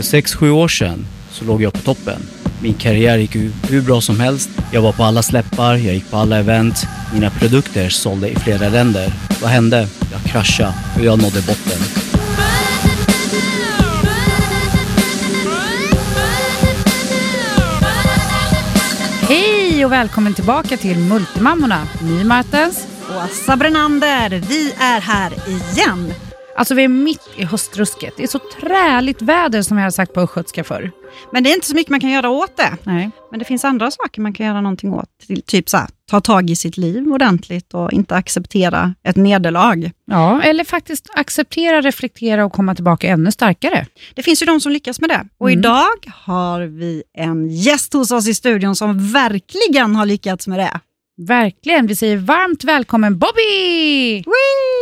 För 6-7 år sedan så låg jag på toppen. Min karriär gick ju hur bra som helst. Jag var på alla släppar, jag gick på alla event. Mina produkter sålde i flera länder. Vad hände? Jag kraschade och jag nådde botten. Hej och välkommen tillbaka till Multimammorna. My Martens. Och Assa Brenander, vi är här igen. Alltså vi är mitt i höstrusket. Det är så träligt väder som jag har sagt på östgötska förr. Men det är inte så mycket man kan göra åt det. Nej. Men det finns andra saker man kan göra någonting åt. Typ så här, ta tag i sitt liv ordentligt och inte acceptera ett nederlag. Ja, eller faktiskt acceptera, reflektera och komma tillbaka ännu starkare. Det finns ju de som lyckas med det. Och Mm. idag har vi en gäst hos oss i studion som verkligen har lyckats med det. Verkligen. Vi säger varmt välkommen Bobby! Whee!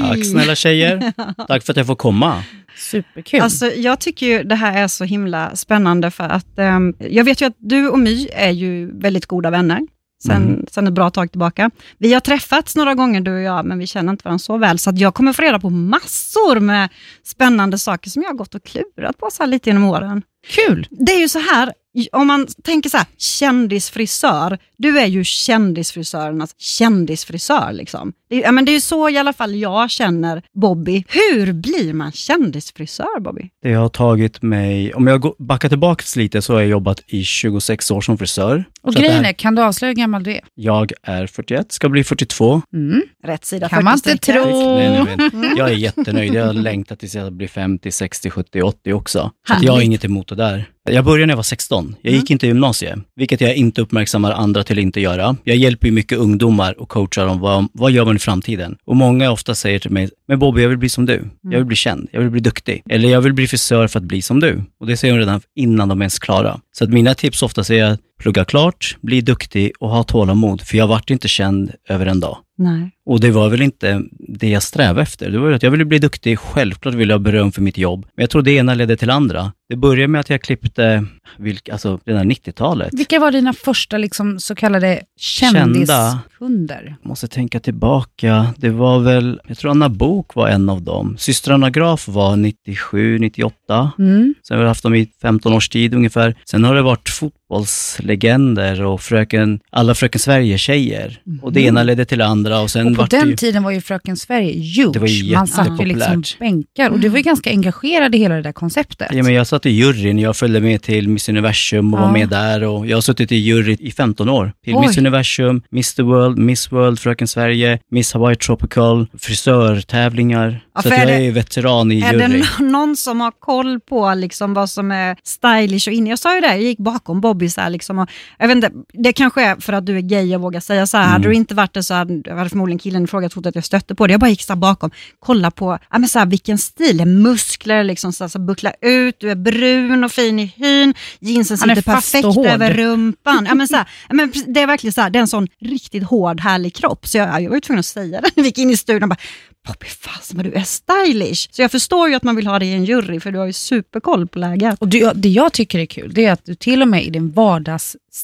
Tack snälla tjejer. Tack för att jag får komma. Superkul. Alltså, jag tycker ju det här är så himla spännande för att ehm, jag vet ju att du och My är ju väldigt goda vänner sen, Mm. sen ett bra tag tillbaka. Vi har träffats några gånger du och jag, men vi känner inte varandra så väl, så att jag kommer få reda på massor med spännande saker som jag har gått och klurat på så här lite genom åren. Kul! Det är ju så här, om man tänker så här, kändisfrisör, du är ju kändisfrisörernas kändisfrisör. Liksom. Det, är- ja, men det är ju så i alla fall jag känner Bobby. Hur blir man kändisfrisör, Bobby? Det har tagit mig, om jag går- backar tillbaka lite så har jag jobbat i 26 år som frisör. Och Så grejen här- är, kan du avslöja hur gammal du är? Jag är 41, ska bli 42. Mm. Rätt sida Kan man inte 40 streck. tro. Nej, nej, men jag är jättenöjd. Jag har längtat tills jag blir 50, 60, 70, 80 också. Så jag har inget emot det där. Jag började när jag var 16. Jag gick inte i gymnasiet, vilket jag inte uppmärksammar andra till att inte göra. Jag hjälper ju mycket ungdomar och coachar dem. Vad, vad gör man i framtiden? Och många ofta säger till mig, men Bobby, jag vill bli som du. Jag vill bli känd. Jag vill bli duktig. Eller jag vill bli frisör för att bli som du. Och det säger de redan innan de är ens klara. Så att mina tips ofta är att plugga klart, bli duktig och ha tålamod. För jag vart inte känd över en dag. Nej. Och det var väl inte det jag strävade efter. Det var att jag ville bli duktig, självklart ville jag ha beröm för mitt jobb. Men jag tror det ena ledde till andra. Det började med att jag klippte, vilk, alltså där 90-talet. Vilka var dina första liksom, så kallade kändiskunder? Jag måste tänka tillbaka. Det var väl, jag tror Anna Bok var en av dem. Systrarna Graf var 97, 98. Mm. Sen har vi haft dem i 15 års tid ungefär. Sen har det varit fotbollslegender och fröken, alla Fröken Sverige-tjejer. Och det ena ledde till det andra och sen. Och på det den ju... tiden var ju Fröken Sverige huge. Det var ju Man satt ju liksom bänkar och du var ju ganska engagerad i hela det där konceptet. Ja, men jag satt i juryn, jag följde med till Miss Universum och Ja. var med där och jag har suttit i jury i 15 år. Till Oj. Miss Universum, Mr World, Miss World, Fröken Sverige, Miss Hawaii Tropical, frisörtävlingar. Ja, så jag är är det- ju veteran i Är jury. det nå- någon som har koll på liksom vad som är stylish och inne? Jag sa ju det, jag gick bakom Bobby här liksom och, jag vet inte, det kanske är för att du är gay och vågar säga så här. Hade Mm. du inte varit det så hade, hade förmodligen killen frågat trott att jag stötte på det. Jag bara gick så bakom, kolla på ja, men så här, vilken stil, muskler liksom så här, så buckla ut, du är brun och fin i hyn, jeansen sitter perfekt över rumpan. Ja, men så här, ja, men det är verkligen så här, det är en sån riktigt hård, härlig kropp. Så jag, jag var ju tvungen att säga det. Vi gick in i studion och bara, Bobby, fasen vad du är stylish. Så jag förstår ju att man vill ha dig i en jury, för du har ju superkoll på läget. Och det, det jag tycker är kul, det är att du till och med i din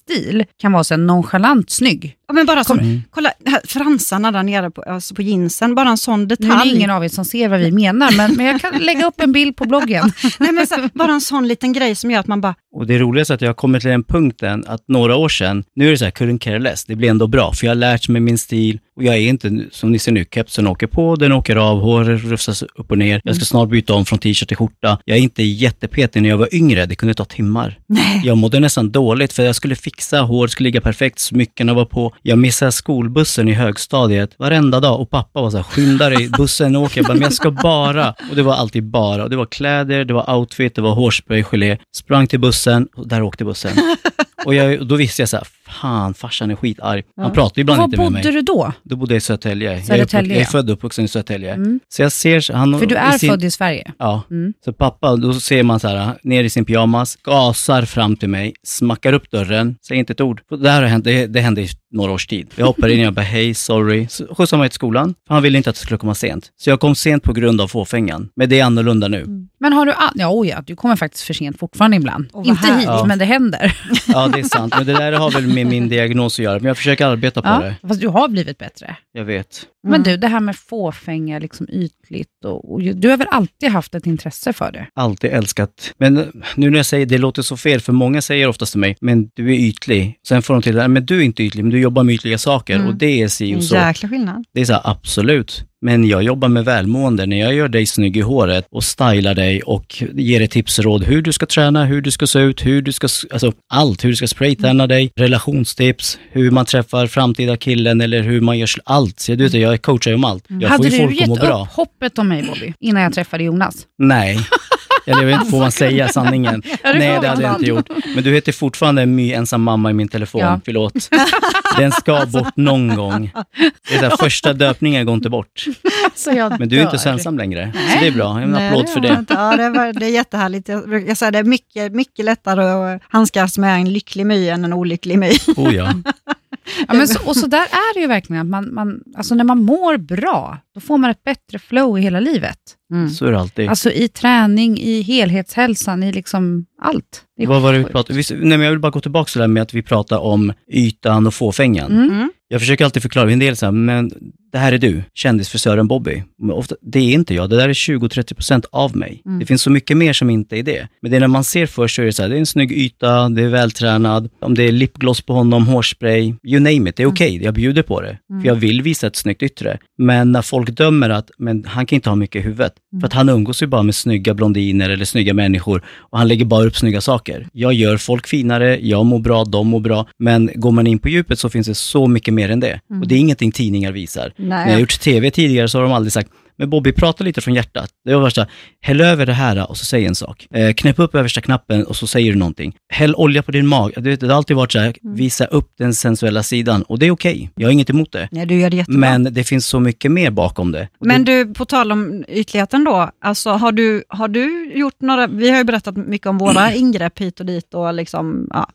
vardagsstil kan vara så nonchalant snygg. Ja, men bara som, Mm. kolla här, fransarna där nere på, alltså på jeansen, bara en sån Nu är det detalj. ingen av er som ser vad vi menar, men, men jag kan lägga upp en bild på bloggen. Nej, men så, bara en sån liten grej som gör att man bara, Och det roligaste är att jag har kommit till den punkten att några år sedan, nu är det så här couldn't care less, det blir ändå bra, för jag har lärt mig min stil och jag är inte, som ni ser nu, kepsen åker på, den åker av, håret rufsas upp och ner. Jag ska snart byta om från t-shirt till skjorta. Jag är inte jättepetig när jag var yngre, det kunde ta timmar. nej. Jag mådde nästan dåligt för jag skulle fixa, håret skulle ligga perfekt, smyckena var på. Jag missade skolbussen i högstadiet varenda dag och pappa var så här, skynda dig, bussen åker. Jag bara, men jag ska bara. Och det var alltid bara. Och det var kläder, det var outfit, det var hårspray, gelé. Sprang till bussen och där åkte bussen. Och, jag, och då visste jag så här, fan farsan är skitarg. Han pratar ibland Var inte med bodde mig. du då? Då bodde jag i Södertälje. Jag är, Södertälje. jag är född och uppvuxen i Södertälje. Mm. Så jag ser, han För du i är sin- född i Sverige. Ja, Mm. så pappa, då ser man så här, ner i sin pyjamas, gasar fram till mig, smackar upp dörren, säger inte ett ord. Det här har hänt, det, det hände i några års tid. Jag hoppar in och jag bara, hej, sorry. Så skjutsade mig till skolan, för han ville inte att jag skulle komma sent. Så jag kom sent på grund av fåfängan. Men det är annorlunda nu. Men har du... Ja, oh ja, du kommer faktiskt för sent fortfarande ibland. Vad Inte hit, Ja. men det händer. Ja, det är sant. Men det där har väl med min diagnos att göra. Men jag försöker arbeta på Ja, det. fast du har blivit bättre. Jag vet. Men du, det här med fåfänga, liksom ytligt. Och, och, du har väl alltid haft ett intresse för det? Alltid älskat. Men nu när jag säger det låter så fel, för många säger oftast till mig, men du är ytlig. Sen får de till det, men du är inte ytlig, men du jobbar med ytliga saker Mm. och det är si och så. jäkla skillnad. Det är så här, absolut. Men jag jobbar med välmående. När jag gör dig snygg i håret och stylar dig och ger dig tips och råd hur du ska träna, hur du ska se ut, hur du ska, alltså allt, hur du ska spraytanna dig, relationstips, hur man träffar framtida killen eller hur man gör, allt. Så du vet, jag coachar ju om allt. Jag Hade får ju du folk att gett må upp bra. hoppet om mig, Bobby, innan jag träffade Jonas? Nej. Eller jag vet inte, får man säga sanningen? Ja, det Nej, det hade jag inte gjort. Men du heter fortfarande My ensam mamma i min telefon. Ja. Förlåt. Den ska bort någon gång. Det är så här, första döpningen går inte bort. Jag Men du är inte så ensam längre. Så det är bra. En Nej, applåd för det. Ja, det, var, det är jättehärligt. Jag brukar säga det är mycket, mycket lättare att handskas med en lycklig my än en olycklig my. Oh ja. Ja, men så, och så där är det ju verkligen. Att man, man, alltså när man mår bra, då får man ett bättre flow i hela livet. Mm. Så är det alltid. Alltså i träning, i helhetshälsan, i liksom allt. Vad var det vi pratade vi, nej, men Jag vill bara gå tillbaka till det där med att vi pratar om ytan och fåfängan. Mm. Mm. Jag försöker alltid förklara, en del så här, men det här är du, kändisfrisören Bobby. Ofta, det är inte jag, det där är 20-30% av mig. Mm. Det finns så mycket mer som inte är det. Men det är när man ser först så är det så här, det är en snygg yta, det är vältränad, om det är lipgloss på honom, hårspray, you name it, det är okej, jag bjuder på det. För jag vill visa ett snyggt yttre. Men när folk dömer att, men han kan inte ha mycket i huvudet. För att han umgås ju bara med snygga blondiner eller snygga människor och han lägger bara upp snygga saker. Jag gör folk finare, jag mår bra, de mår bra. Men går man in på djupet så finns det så mycket mer än det. Och det är ingenting tidningar visar. Nej. När jag har gjort tv tidigare så har de aldrig sagt, men Bobby, prata lite från hjärtat. Det var värsta, häll över det här och så säg en sak. Eh, knäpp upp översta knappen och så säger du någonting. Häll olja på din mag. Det, det har alltid varit så här, visa upp den sensuella sidan. Och det är okej, jag har inget emot det. Nej, du gör det jättebra. Men, Men det finns så mycket mer bakom det. Och det du, på tal om ytligheten då, alltså, har, du, har du gjort några, vi har ju berättat mycket om våra ingrepp hit och dit och liksom, ja,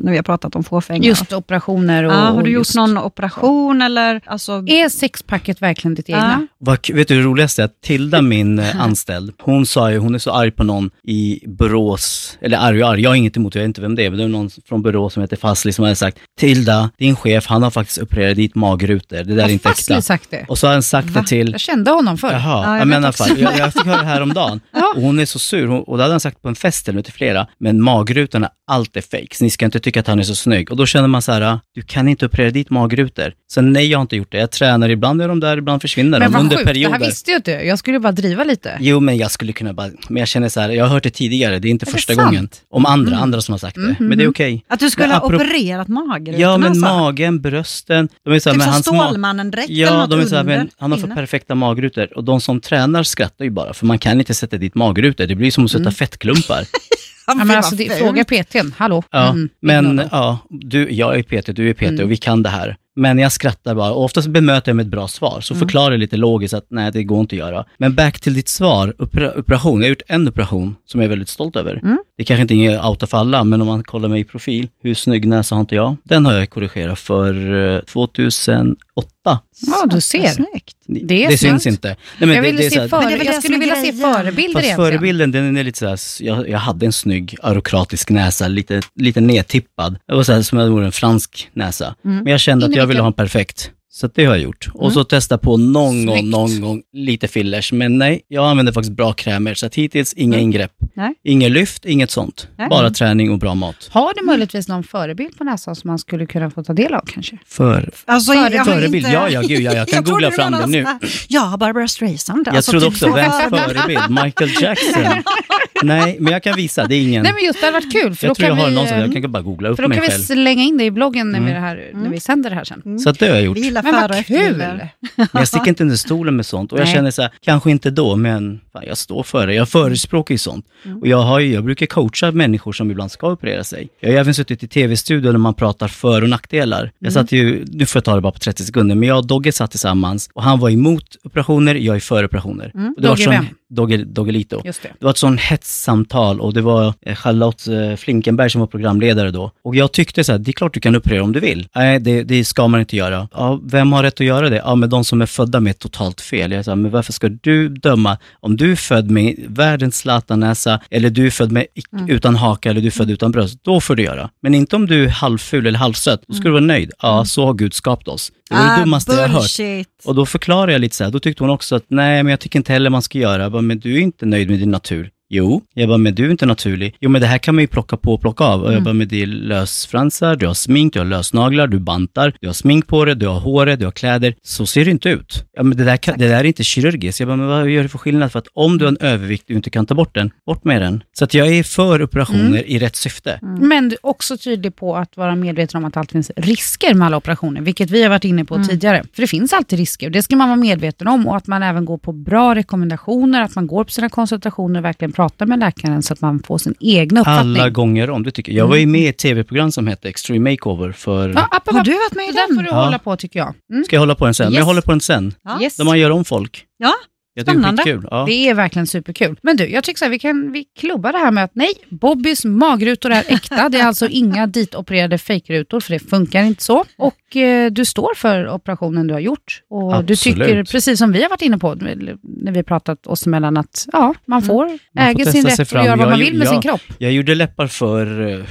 när vi har pratat om fåfänga. Just operationer och... ja, har du gjort just- någon operation eller? Alltså, Är sexpacket verkligen ditt egna? Vad, k- vet du det roligaste är att Tilda, min eh, anställd, hon sa ju, hon är så arg på någon i Borås, eller arg och arg, jag har inget emot, jag vet inte vem det är, men det är någon från Borås som heter Fazli som hade sagt, Tilda, din chef, han har faktiskt opererat dit magrutor, det där är Har inte äkta. sagt det? Och så har han sagt Va? det till Jag kände honom förr. Jaha, Ja, jag jag, menar fall, jag, jag fick höra det här om dagen Ja. och hon är så sur, hon, och det hade han sagt på en fest eller till flera, men magrutorna, allt är fake, så ni ska inte tycka att han är så snygg. Och då känner man så här, du kan inte operera dit magrutor. Så nej, jag har inte gjort det. Jag tränar, ibland är de där, ibland försvinner Men de under sjukt, det perioder. här visste jag inte. Jag skulle bara driva lite. Jo, men jag skulle kunna bara, men jag känner så här, jag har hört det tidigare, det är inte Är det första sant? gången. Om andra, Mm. andra som har sagt det. Mhm. Men det är okej. att du skulle Men ha opererat magrutorna? Ja, men alltså. magen, brösten. De är så här, Typ men som Stålmannen-dräkt eller Ja, något de är så här, men han har för perfekta magrutor. Och de som tränar skrattar ju bara, för man kan inte sätta dit magrutor. Det blir som att sätta Mm. fettklumpar. ja, men alltså, det, fråga PTn, hallå. Ja, mm. Men ja, du, jag är PT, du är PT mm. och vi kan det här. Men jag skrattar bara och oftast bemöter jag med ett bra svar. Så mm. förklarar jag lite logiskt att nej, det går inte att göra. Men back till ditt svar, opera, operation. Jag har gjort en operation som jag är väldigt stolt över. Mm. Det kanske inte är out för alla, men om man kollar mig i profil, hur snygg näsa har inte jag? Den har jag korrigerat för eh, 2008 8. Ja, du ser. Snyggt. Det, det syns inte. Nej, men jag, det, det se för, men jag skulle vilja se förebilder Fast förebilden, den är lite såhär, jag, jag hade en snygg arokratisk näsa, lite, lite nedtippad. Det var såhär, som om jag vore en fransk näsa. Mm. Men jag kände att jag ville ha en perfekt. Så det har jag gjort. Och så testa på någon gång, någon gång, lite fillers. Men nej, jag använder faktiskt bra krämer. Så att hittills inga Mm. ingrepp. Nej. Inget lyft, inget sånt. Nej. Bara träning och bra mat. Har du möjligtvis någon förebild på näsan som man skulle kunna få ta del av kanske? För, Alltså, Före- jag förebild, inte- ja, ja, gud, ja, jag kan trodde googla fram det nu. sån Ja, Barbara Streisand. jag Alltså, trodde typ också, så vems förebild. förebild? Michael Jackson? nej, men jag kan visa, det är ingen... Nej men just det hade varit kul. För jag då tror jag kan har vi, någon som, eh, jag kan bara googla upp För då mig kan vi själv. slänga in det i bloggen när, vi, Mm. det här, när vi sänder det här sen. Så att det har jag gjort. Vi gillar Men före och vad efterbilder. kul! Men jag sticker inte under stolen med sånt. Och jag Nej. känner så här, kanske inte då, men fan, jag står för det. Jag förespråkar ju sånt. Och jag, har ju, jag brukar coacha människor som ibland ska operera sig. Jag har även suttit i tv-studion när man pratar för och nackdelar. Jag satt ju, nu får jag ta det bara på 30 sekunder, men jag och Dogge satt tillsammans och han var emot operationer, jag är för operationer. Mm. Det var Dogge sån- vem? Dogge, Doggelito. Just det. Det var ett sånt hetssamtal och det var eh, Charlotte eh, Flinkenberg som var programledare då. Och jag tyckte så här, det är klart du kan operera om du vill. Nej, det, det ska man inte göra. Ja, vem har rätt att göra det? Ja, men de som är födda med totalt fel. Jag sa, men varför ska du döma? Om du är född med världens Zlatan-näsa, eller du är född med, Mm. utan haka, eller du är född utan bröst, då får du göra. Men inte om du är halvful eller halvsöt, då ska du vara nöjd. Ja, så har Gud skapat oss. Det var det dummaste jag har hört. Mm. Ah, bullshit. Och då förklarade jag lite så här, då tyckte hon också att nej, men jag tycker inte heller man ska göra. Jag bara, men du är inte nöjd med din natur. Jo, jag bara, men du är inte naturlig. Jo, men det här kan man ju plocka på och plocka av. Och jag bara, men det är lösfransar, du har smink, du har lösnaglar, du bantar, du har smink på det, du har håret, du har kläder. Så ser det inte ut. Ja, men det där, kan, det där är inte kirurgiskt. Jag bara, men vad gör det för skillnad? För att om du har en övervikt och inte kan ta bort den, bort med den. Så att jag är för operationer i rätt syfte. Men du är också tydlig på att vara medveten om att alltid finns risker med alla operationer, vilket vi har varit inne på tidigare. För det finns alltid risker och det ska man vara medveten om och att man även går på bra rekommendationer, att man går på sina konsultationer och verkligen pratar med läkaren så att man får sin egna uppfattning. Alla gånger om, det tycker jag. Jag var ju med i ett tv-program som hette Extreme Makeover för... Ja, app, app, Har du varit med i Det där den? får du Ja. hålla på tycker jag. Mm. Ska jag hålla på den sen? Men jag Yes. håller på den sen. Ja. Yes. Där man gör om folk. Ja, Jag tycker det är Spännande. Ja. Det är verkligen superkul. Men du, jag tycker så här, vi kan vi klubbar det här med att nej, Bobbys magrutor är äkta. Det är alltså inga ditopererade fejkrutor, för det funkar inte så. Och eh, du står för operationen du har gjort. Och du Absolut. tycker, precis som vi har varit inne på när vi har pratat oss emellan, att ja, man får får äga sin testa rätt sig och göra vad Jag man vill med ja. sin kropp. Jag gjorde läppar för eh,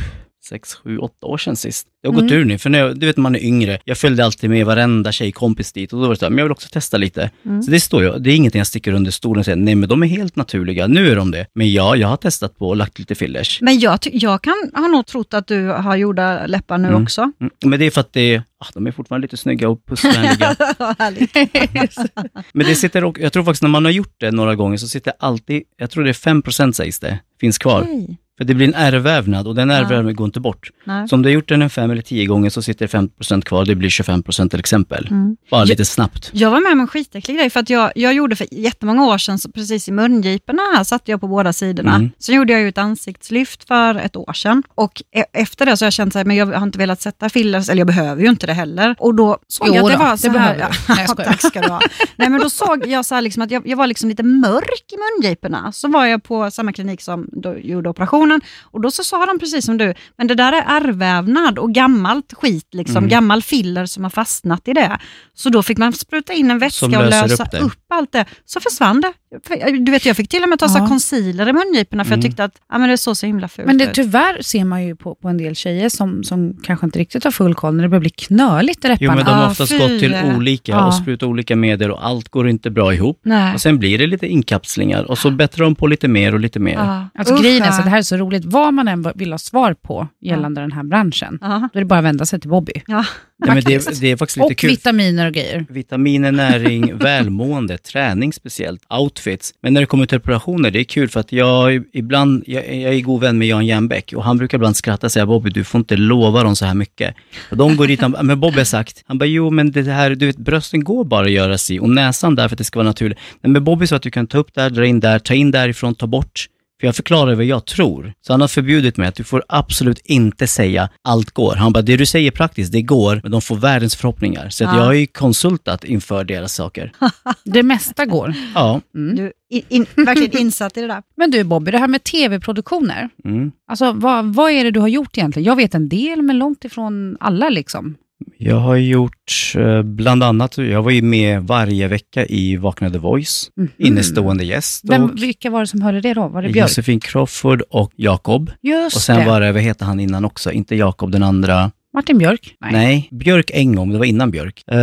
sex, sju, åtta år sedan sist. Det har gått Mm. ur nu, för när jag, du vet när man är yngre, jag följde alltid med varenda tjejkompis dit och då var det så här, men jag vill också testa lite. Mm. Så det står ju, det är ingenting jag sticker under stolen och säger, nej men de är helt naturliga, nu är de det. Men ja, jag har testat på och lagt lite fillers. Men jag, jag kan, har nog trott att du har gjorda läppar nu Mm. också. Mm. Men det är för att det, ah, de är fortfarande lite snygga och pussvänliga. Men det sitter, och, jag tror faktiskt när man har gjort det några gånger så sitter alltid, jag tror det är 5% sägs det, finns kvar. Okej. För det blir en ärrvävnad och den ärrvävnaden går inte bort. Nej. Så om du har gjort den en fem eller tio gånger så sitter det 5% kvar, det blir 25% till exempel. Mm. Bara Ja. lite snabbt. Jag var med om en skitäcklig grej, för att jag, jag gjorde för jättemånga år sedan, så precis i mungiporna här satte jag på båda sidorna. Mm. Sen gjorde jag ju ett ansiktslyft för ett år sedan. Och e- efter det så har jag känt så här, men jag har inte velat sätta fillers, eller jag behöver ju inte det heller. Och då såg Jo jag att det då, var det så här, behöver du. ja, Nej, jag tack ska du ha. Nej men då såg jag så här liksom att jag, jag var liksom lite mörk i mungiporna. Så var jag på samma klinik som då gjorde operationen och då så sa de precis som du, men det där är ärrvävnad och gammalt skit, liksom, Mm. gammal filler som har fastnat i det. Så då fick man spruta in en vätska och lösa upp upp, allt det. Så försvann det. För- Du vet, jag fick till och med ta så Ja. concealer i mungiporna för Mm. jag tyckte att ja, men det såg så himla fult Men det, tyvärr ser man ju på, på en del tjejer som, som kanske inte riktigt har full koll när det börjar bli knöligt i läpparna. Jo, men de har Ah, oftast fy. gått till olika Ja. och sprutat olika medel och allt går inte bra ihop. Nej. Och sen blir det lite inkapslingar och så bättrar de på lite mer och lite mer. Ja. Alltså grejen är så det här är så roligt, vad man än vill ha svar på gällande den här branschen, Ja. då är det bara att vända sig till Bobby. Ja. Ja, men det, det är faktiskt lite Och kul. vitaminer och grejer. Vitaminer, näring, välmående, träning speciellt, outfits. Men när det kommer till operationer, det är kul för att jag ibland, jag, jag är god vän med Jan Jernbäck och han brukar ibland skratta och säga Bobby, du får inte lova dem så här mycket. Och de går dit, han, men Bobby har sagt, han bara jo men det här, du vet brösten går bara att göra sig och näsan där för att det ska vara naturligt. Men med Bobby sa att du kan ta upp där, dra in där, ta in därifrån, ta bort. För jag förklarar vad jag tror. Så han har förbjudit mig att du får absolut inte säga allt går. Han bara, det du säger praktiskt, det går, men de får världens förhoppningar. Så att Ja. jag har ju konsultat inför deras saker. Det mesta går. Ja. Mm. Du är in, verkligen insatt i det där. Men du Bobby, det här med tv-produktioner, Mm. alltså, vad, vad är det du har gjort egentligen? Jag vet en del, men långt ifrån alla. liksom. Jag har gjort eh, bland annat, jag var ju med varje vecka i Vakna The Voice, Mhm. innestående gäst. Vem, vilka var det som hörde det då? Var det Björk? Josefin Crawford och Jakob. Just Och sen det. var det, vad heter han innan också? Inte Jakob, den andra. Martin Björk? Nej, Björk Engholm, det var innan Björk. Eh,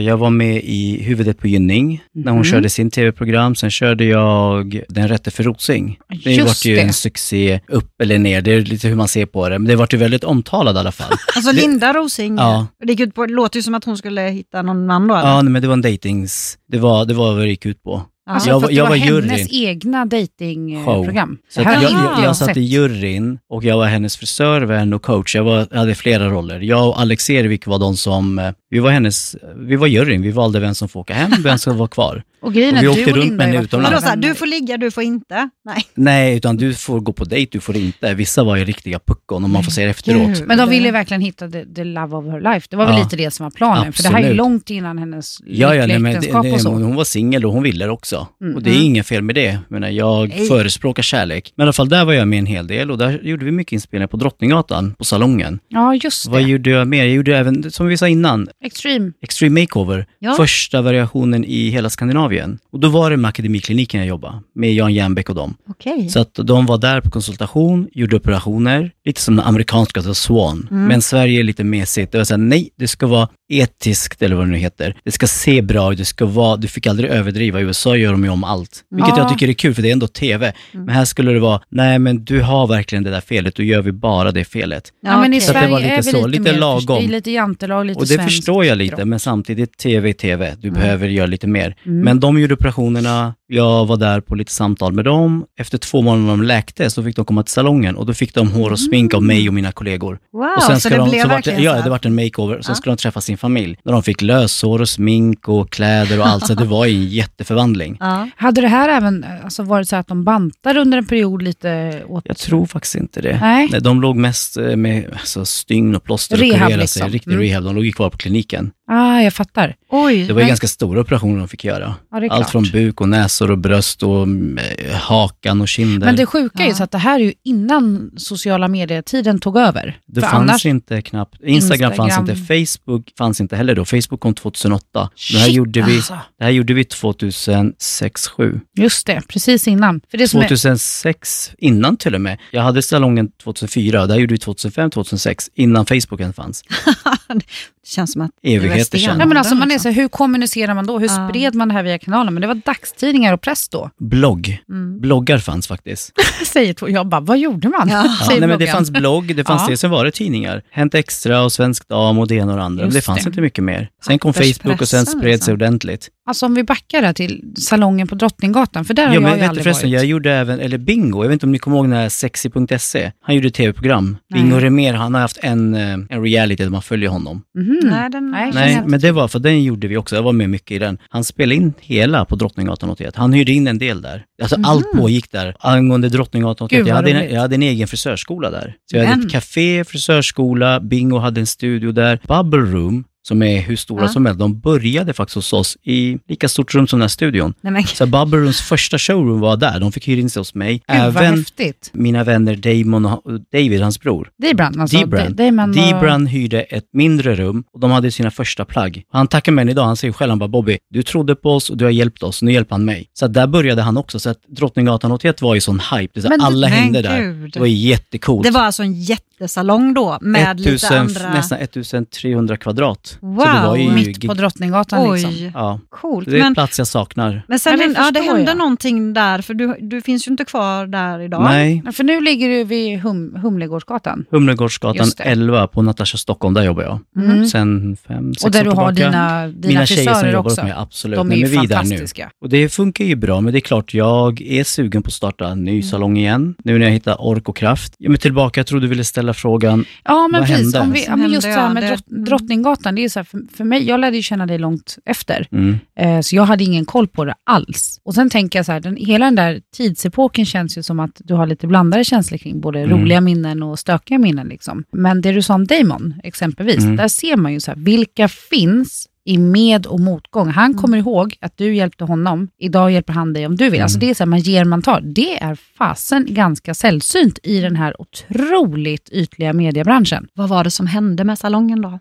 jag var med i Huvudet på Gynning, när hon Mhm. körde sin tv-program. Sen körde jag Den rätte för Rosing. Det Just vart ju det. en succé, upp eller ner, det är lite hur man ser på det. Men det vart ju väldigt omtalad i alla fall. Alltså Linda Rosing, Ja. det, gick ut på, det låter ju som att hon skulle hitta någon man då. eller? ja, nej, men det var en datings... Det var, det var vad det gick ut på. Alltså, Jag jag det var var hennes juryn. egna datingprogram. Så jag, jag, jag satt i juryn och jag var hennes frisör, vän och coach. Jag, var, jag hade flera roller. Jag och Alex Ervik var de som, eh, vi var hennes, vi var juryn. Vi valde vem som får åka hem, vem som var kvar. Och grejen Och är vi att åkte runt med henne utomlands. Här, du får ligga, du får inte? Nej. Nej, utan du får gå på dejt, du får inte. Vissa var ju riktiga puckon och man får se det efteråt. Gud. Men de ville verkligen hitta the, the love of her life. Det var väl Ja. lite det som var planen. För det här är ju Absolut. långt innan hennes Ja, ja, nej, men äktenskap det, och så. hon var singel och hon ville det också. Mm. Och det är inget fel med det. Jag, menar, jag Nej. förespråkar kärlek. Men i alla fall, där var jag med en hel del och där gjorde vi mycket inspelningar på Drottninggatan, på salongen. Ja, just Vad det. gjorde jag mer? Jag gjorde även, som vi sa innan, Extreme. Extreme Makeover. Ja. Första variationen i hela Skandinavien. Och då var det med Akademikliniken jag jobbade, med Jan Jernbeck och dem. Okej. Så att de var där på konsultation, gjorde operationer, lite som den amerikanska, alltså Swan. Mm. Men Sverige är lite mesigt. Det var såhär, nej, det ska vara etiskt, eller vad det nu heter. Det ska se bra ut, det ska vara, du fick aldrig överdriva. I USA gör de ju om allt. Vilket Ja. jag tycker är kul, för det är ändå TV. Men här skulle det vara, nej men du har verkligen det där felet, då gör vi bara det felet. Ja, men i. Så att det Sverige var lite är vi så, lite, lite mer, lagom. Det är lite jantelag, lite Och det förstår jag lite, men samtidigt TV är TV. Du Mm. behöver göra lite mer. Mm. Men de gjorde operationerna, jag var där på lite samtal med dem. Efter två månader när de läkte så fick de komma till salongen och då fick de hår och smink av mig och mina kollegor. Wow, och sen så ska det de, blev så verkligen det, så Ja, det vart en makeover. Sen Ja. skulle de träffa sin familj. När de fick löshår och smink och kläder och allt. Så det var ju en jätteförvandling. Ja. Hade det här även alltså, varit så att de bantade under en period lite åt... Jag tror faktiskt inte det. Nej. de låg mest eh, med alltså, stygn och plåster och Rehab kurerade sig. liksom. Riktig Mm. rehab. De låg ju kvar på kliniken. Ah, jag fattar. Oj. Det var ju Nej. ganska stora operationer de fick göra. Ja, Allt klart. från buk och näsor och bröst och mm, eh, hakan och kinder. Men det sjuka är ju Ja. så att det här är ju innan sociala medier-tiden tog över. Det För fanns annars, inte knappt. Instagram, fanns Instagram. inte. Facebook fanns inte heller då. Facebook kom 2008. det, här Shit, gjorde vi, alltså. det här gjorde vi 2006, 2007. Just det, precis innan. För det som är, 2006, innan till och med. Jag hade salongen 2004, det här gjorde vi 2005, 2006, innan Facebook ens fanns. Känns som att Evigheter sedan. Nej, men alltså, man är liksom. så, här, hur kommunicerar man då? Hur Ja. spred man det här via kanalen? Men det var dagstidningar och press då. Blogg. Mm. Bloggar fanns faktiskt. Säger två. Jag bara, vad gjorde man? Ja. Ja, nej, men det fanns blogg, det fanns Ja. det, sen var det tidningar. Hänt Extra och Svensk Dam och det ena och det andra. Men det fanns det. inte mycket mer. Sen kom Facebook och sen Papperspressen, spred sig liksom. ordentligt. Alltså om vi backar där till salongen på Drottninggatan, för där har Ja, jag men ju vet aldrig förresten, varit. jag gjorde även, eller Bingo, jag vet inte om ni kommer ihåg den här sexy.se. Han gjorde ett tv-program. Bingo Remer, han har haft en, eh, en reality där man följer honom. Mhm. Nej, den, Nej, Nej, men det var, för den gjorde vi också, jag var med mycket i den. Han spelade in hela på Drottninggatan 81. Han hyrde in en del där. Alltså allt pågick där. Angående Drottninggatan 81, Gud, jag hade, en, jag hade en egen frisörskola där. Så jag hade Men. ett café, frisörskola, Bingo hade en studio där. Bubble Room, som är hur stora Ja. som helst, de började faktiskt hos oss i lika stort rum som den här studion. Nej, Så Bubble Rooms första showroom var där, de fick hyra in sig hos mig. Gud Även mina vänner Damon och David, hans bror. Dibran alltså. Dibran. Damon och- Dibran hyrde ett mindre rum och de hade sina första plagg. Han tackar mig idag, han säger själv, han bara Bobby, du trodde på oss och du har hjälpt oss, nu hjälper han mig. Så där började han också, så att Drottninggatan 81 var ju sån hype, det så Men alla men hängde där. gud. Det var jättecoolt. det var alltså en jättesalong då med lite 1000, andra... Nästan 1300 kvadrat. Wow, så det var ju Mitt på Drottninggatan Oj, liksom. Ja, coolt. det är en Men, plats jag saknar. men sen, Ja, det hände- ja, det hände jag. någonting där, för du, du finns ju inte kvar där idag. Nej, För nu ligger du vid hum, Humlegårdsgatan. Humlegårdsgatan Just det. 11 på Natasha Stockholm, där jobbar jag. Mm. Sen fem, sex Och där år du har tillbaka. dina, dina Mina tjejer som jobbar också. mig, absolut. De är ju där nu. fantastiska. Och det funkar ju bra, men det är klart, jag är sugen på att starta en ny Mm. salong igen. Nu när jag hittar ork och kraft. Ja, men tillbaka, jag tror du ville ställa frågan. Ja, men Vad precis. hände? Om vi, ja, men just så här med det- drott, mm. Drottninggatan, det är så här, för, för mig, jag lärde ju känna dig långt efter. Mm. Eh, så jag hade ingen koll på det alls. Och sen tänker jag så här, den, hela den där tidsepoken känns ju som att du har lite blandade känslor kring både Mm. roliga minnen och stökiga minnen. Liksom. Men det du sa om Damon, exempelvis, Mm. där ser man ju så här, vilka finns i med och motgång. Han Mm. kommer ihåg att du hjälpte honom, idag hjälper han dig om du vill. Alltså Mm. det är så här, man ger, man tar. Det är fasen ganska sällsynt i den här otroligt ytliga mediebranschen. Vad var det som hände med salongen då?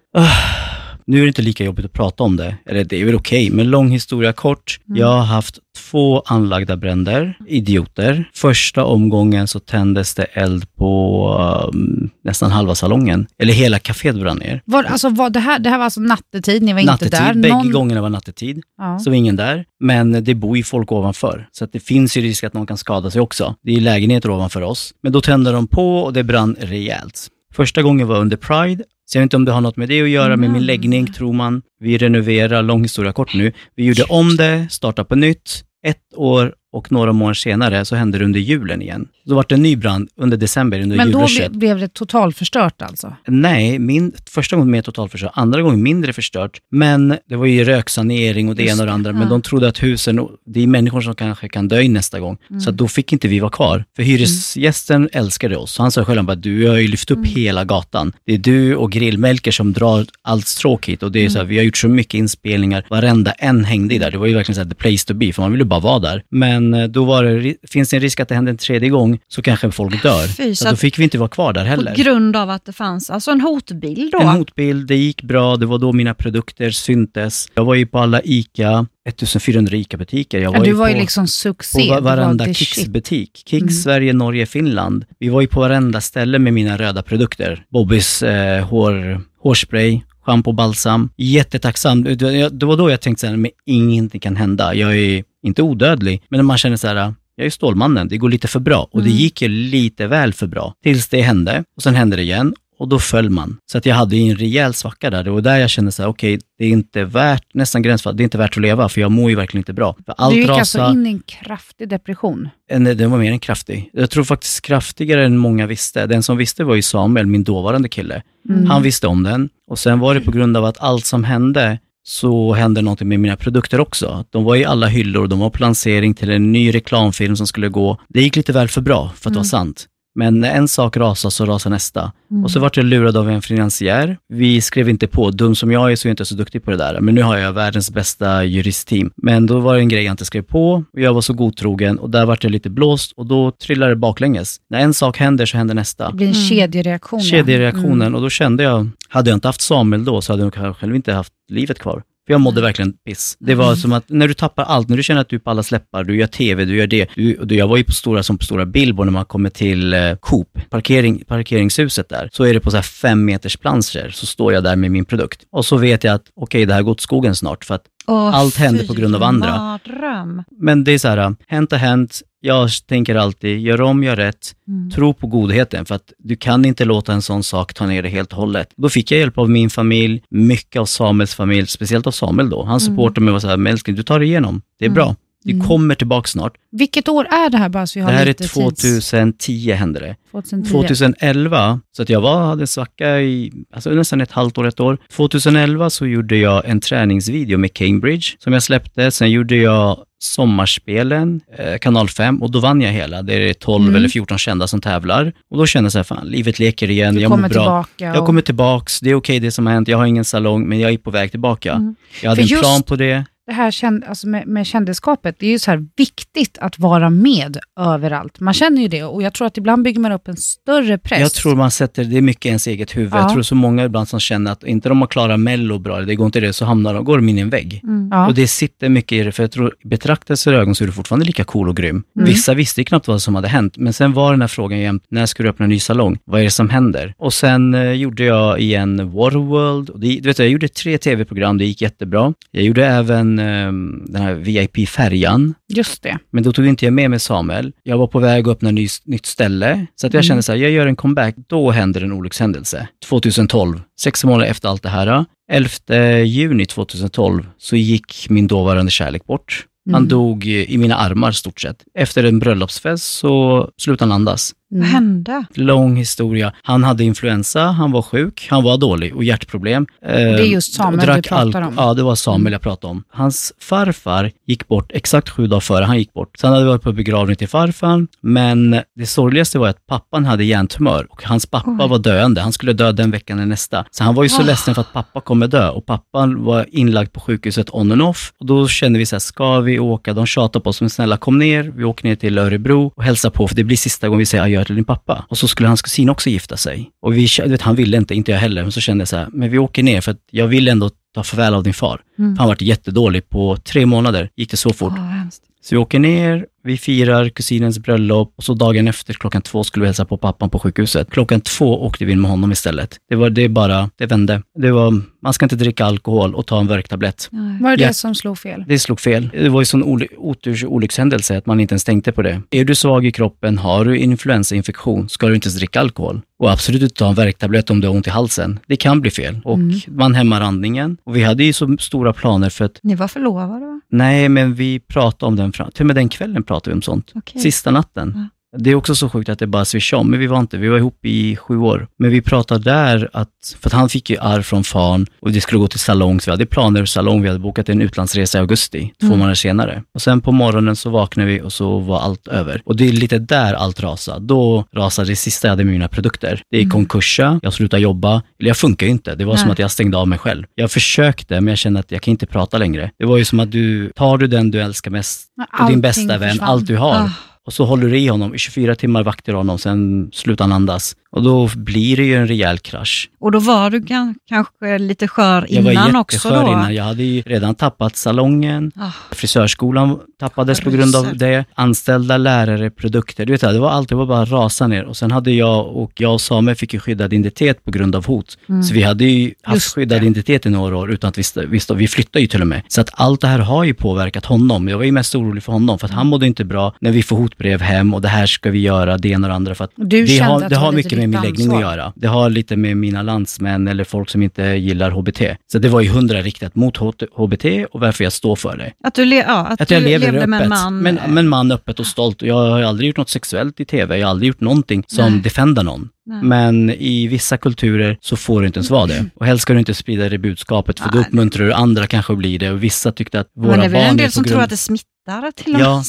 Nu är det inte lika jobbigt att prata om det, eller det är väl okej, men lång historia kort. Mm. Jag har haft två anlagda bränder, idioter. Första omgången så tändes det eld på um, nästan halva salongen, eller hela kaféet brann ner. Var, alltså, var, det, här, det här var alltså nattetid, ni var nattetid, inte där. bägge Någon- gångerna var nattetid, Ja. så var ingen där. Men det bor ju folk ovanför, så att det finns ju risk att någon kan skada sig också. Det är lägenheter ovanför oss. Men då tände de på och det brann rejält. Första gången var under Pride, så jag vet inte om det har något med det att göra, med min Mm. läggning tror man. Vi renoverar, lång historia kort nu. Vi gjorde om det, startade på nytt, ett år och några månader senare så hände det under julen igen. Då var det en ny brand under december, under Men då ble, blev det totalförstört alltså? Nej, min, första gången mer totalförstört, andra gången mindre förstört. Men det var ju röksanering och det Just ena och det andra. Men ja. de trodde att husen, det är människor som kanske kan dö nästa gång. Mm. Så att då fick inte vi vara kvar. För hyresgästen älskade oss. Så han sa själv bara, du har ju lyft upp Mm. hela gatan. Det är du och Grillmelker som drar allt stråk hit. Och det är så här, Mm. vi har gjort så mycket inspelningar, varenda en hängde där. Det var ju verkligen så här, the place to be, för man ville bara vara där. Men eh, då var det, finns det en risk att det händer en tredje gång, så kanske folk dör. Fy, så då fick vi inte vara kvar där heller. På grund av att det fanns alltså en hotbild då? En hotbild, det gick bra, det var då mina produkter syntes. Jag var ju på alla ICA, 1400 ICA-butiker. Jag Ja, du var ju på, liksom succé. på var varenda. Kicks-butik. Kicks Mm. Sverige, Norge, Finland. Vi var ju på varenda ställe med mina röda produkter. Bobbys eh, hår, hårspray, schampo, balsam. Jättetacksam. Det, var då jag tänkte så här, men ingenting kan hända. Jag är inte odödlig, men man känner så här, jag är Stålmannen, det går lite för bra. Och det Mm. gick ju lite väl för bra. Tills det hände, och sen hände det igen. Och då föll man. Så att jag hade en rejäl svacka där. Var där jag kände så här, okej, det är inte värt, nästan gränsfall, det är inte värt att leva, för jag mår ju verkligen inte bra. För allt Du gick rasar, alltså in i en kraftig depression. en, den var mer än kraftig. Jag tror faktiskt kraftigare än många visste. Den som visste var ju Samuel, min dåvarande kille. Mm. Han visste om den. Och sen var det på grund av att allt som hände, så hände någonting med mina produkter också. De var i alla hyllor, de var på lansering till en ny reklamfilm som skulle gå. Det gick lite väl för bra för att Mm. vara sant. Men när en sak rasar så rasar nästa. Mm. Och så vart jag lurad av en finansiär. Vi skrev inte på. Dum som jag är så är jag inte så duktig på det där. Men nu har jag världens bästa juristteam. Men då var det en grej jag inte skrev på. Och jag var så godtrogen och där vart jag lite blåst och då trillade det baklänges. När en sak händer så händer nästa. Det blir en Mm. kedjereaktion. Kedjereaktionen Mm. och då kände jag, hade jag inte haft Samuel då så hade jag kanske själv inte haft livet kvar. För jag mådde verkligen piss. Det var Mm. som att när du tappar allt, när du känner att du är på alla släppar, du gör TV, du gör det. Du, jag var ju på stora, som på stora Billboard när man kommer till eh, Coop, parkering, parkeringshuset där. Så är det på så här fem meters planscher, så står jag där med min produkt. Och så vet jag att okej, det här har gått skogen snart för att Åh, allt händer på grund av andra. Mardröm. men det är så här, hänt har hänt. Jag tänker alltid, gör om, gör rätt. Mm. Tro på godheten, för att du kan inte låta en sån sak ta ner det helt och hållet. Då fick jag hjälp av min familj, mycket av Samuels familj, speciellt av Samuel då. Han supportade mig och var så här, men älskling, du tar det igenom. Det är bra. Du Mm. kommer tillbaka snart. Vilket år är det här bara så vi har Det här är lite tids- 2010 hände det. 2010. 2011, så att jag var, hade en svacka i alltså nästan ett halvt år, ett år. 2011 så gjorde jag en träningsvideo med Cambridge som jag släppte. Sen gjorde jag Sommarspelen, eh, kanal 5, och då vann jag hela. Det är 12 Mm. eller 14 kända som tävlar. Och då kände jag så här, fan, livet leker igen, Du jag kommer mår bra. tillbaka. Jag och- kommer tillbaks, det är okej det som har hänt, jag har ingen salong, men jag är på väg tillbaka. Mm. Jag hade För en just- plan på det. Det här känd, alltså med, med kändisskapet, det är ju så här viktigt att vara med överallt. Man känner ju det och jag tror att ibland bygger man upp en större press. Jag tror man sätter, det är mycket ens eget huvud. Ja. Jag tror så många ibland som känner att inte de har klarat mello bra, det går inte det, så hamnar de, går de in i en vägg. Mm. ja. Och det sitter mycket i det, för jag tror i betraktelsers ögon så är du fortfarande lika cool och grym. Mm. Vissa visste ju knappt vad som hade hänt, men sen var den här frågan jämt, när ska du öppna en ny salong? Vad är det som händer? Och sen eh, gjorde jag igen Waterworld, och det, du vet, jag gjorde tre tv-program, det gick jättebra. Jag gjorde även eh, den här VIP-färjan, Just det. men då tog inte jag med mig Samuel. Jag var på väg att öppna ny, nytt ställe, så att jag Mm. kände så här, jag gör en comeback, då händer en olyckshändelse. 2012, sex månader efter allt det här. 11 juni 2012 så gick min dåvarande kärlek bort. Han Mm. dog i mina armar stort sett. Efter en bröllopsfest så slutade han andas. Vad Mm. hände? Lång historia. Han hade influensa, han var sjuk, han var dålig och hjärtproblem. det är just Samuel du pratar om. Ja, det var Samuel Mm. jag pratade om. Hans farfar gick bort exakt sju dagar före han gick bort. Han hade varit på begravning till farfar, men det sorgligaste var att pappan hade hjärntumör och hans pappa Oj. var döende. Han skulle dö den veckan eller nästa. Så han var ju så Ah. ledsen för att pappa kommer dö och pappan var inlagd på sjukhuset on and off. Och då kände vi så här, ska vi åka? De tjatade på oss, men snälla kom ner. Vi åker ner till Örebro och hälsar på, för det blir sista gången vi säger adjö till din pappa. Och så skulle hans kusin också gifta sig. Och vi, vet, han ville inte, inte jag heller, men så kände jag så här, men vi åker ner för att jag vill ändå ta farväl av din far. Mm. Han varit jättedålig på tre månader, gick det så fort. Hemskt. Så vi åker ner, vi firar kusinens bröllop och så dagen efter klockan två skulle vi hälsa på pappan på sjukhuset. Klockan två åkte vi in med honom istället. Det var det bara, det vände. Det var, man ska inte dricka alkohol och ta en värktablett. Nej. Var det Ja. det som slog fel? Det slog fel. Det var ju sån oturs olyckshändelse att man inte ens tänkte på det. Är du svag i kroppen, har du influensainfektion, ska du inte ens dricka alkohol. Och absolut inte ta en värktablett om du har ont i halsen. Det kan bli fel. Och Mm. man hämmar andningen. Och vi hade ju så stora planer för att, Ni var förlovade va? nej men vi pratade om den fram, till och med den kvällen pratade pratar vi om sånt. Okej. Sista natten. Det är också så sjukt att det bara swishade om, men vi var inte, vi var ihop i sju år. Men vi pratade där att, för att han fick ju arv från fan och det skulle gå till salong, så vi hade planer för salong, vi hade bokat en utlandsresa i augusti, två Mm. månader senare. Och sen på morgonen så vaknade vi och så var allt över. Och det är lite där allt rasade. Då rasade det sista jag hade med mina produkter. Det gick konkursa, jag slutade jobba, eller jag funkar ju inte. Det var som Mm. Nej. att jag stängde av mig själv. Jag försökte, men jag kände att jag kan inte prata längre. Det var ju som att du, tar du den du älskar mest och din bästa vän, försvann. allt du har, Ah. Och så håller du i honom i 24 timmar, vakter honom, sen slutar han andas. Och då blir det ju en rejäl krasch. Och då var du kanske lite skör Jag innan var också jätteskör då? innan. Jag hade ju redan tappat salongen, Ah, frisörskolan tappades på grund av det, anställda lärare, produkter. Du vet, det var allt, det var bara rasa ner. Och sen hade jag och jag och Samuel fick ju skyddad identitet på grund av hot. Så vi hade ju haft Mm. Just skyddad det. identitet i några år utan att visste, visste, vi flyttade ju till och med. Så att allt det här har ju påverkat honom. Jag var ju mest orolig för honom för att Mm. han mådde inte bra när vi får hotbrev hem och det här ska vi göra, det ena och det andra. För att du det har, det har mycket med min läggning att göra. Det har lite med mina landsmän eller folk som inte gillar HBT. Så det var ju hundra riktat mot HBT och varför jag står för det. att du, le- ja, att Att du jag lever levde öppet. med en man. Men, eh, men man öppet och stolt. Jag har aldrig gjort något sexuellt i TV. Jag har aldrig gjort någonting som Nej. defendar någon. nej. Men i vissa kulturer så får du inte ens vara det. Och helst ska du inte sprida det budskapet, för då Nej. uppmuntrar du andra kanske att bli det. Och vissa tyckte att våra Men det är väl barn en del som grund... tror att det smittar till och Ja.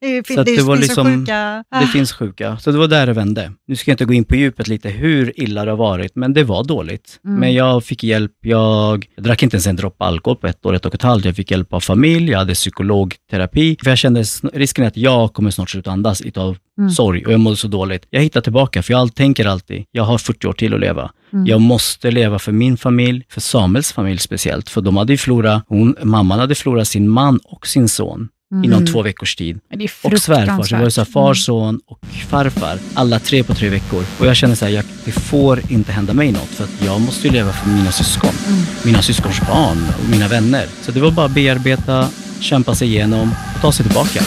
Det, fin- Så det, det var finns liksom- sjuka... Det Ah. finns sjuka. Så det var där det vände. Nu ska jag inte gå in på djupet lite hur illa det har varit, men det var dåligt. Mm. Men jag fick hjälp. Jag, jag drack inte ens en droppe alkohol på ett år, ett och ett halvt. Jag fick hjälp av familj, jag hade psykologterapi. För jag kände risken att jag kommer snart sluta andas utav Mm. sorg och jag mådde så dåligt. Jag hittar tillbaka, för jag tänker alltid, jag har 40 år till att leva. Mm. Jag måste leva för min familj, för Samuels familj speciellt. För de hade ju förlorat, hon, mamman hade förlorat sin man och sin son inom Mm. två veckors tid. Och svärfar, så det var så här far, son och farfar. Alla tre på tre veckor. Och jag känner så här, jag, det får inte hända mig något. För att jag måste ju leva för mina syskon. Mina syskons barn och mina vänner. Så det var bara att bearbeta, kämpa sig igenom och ta sig tillbaka.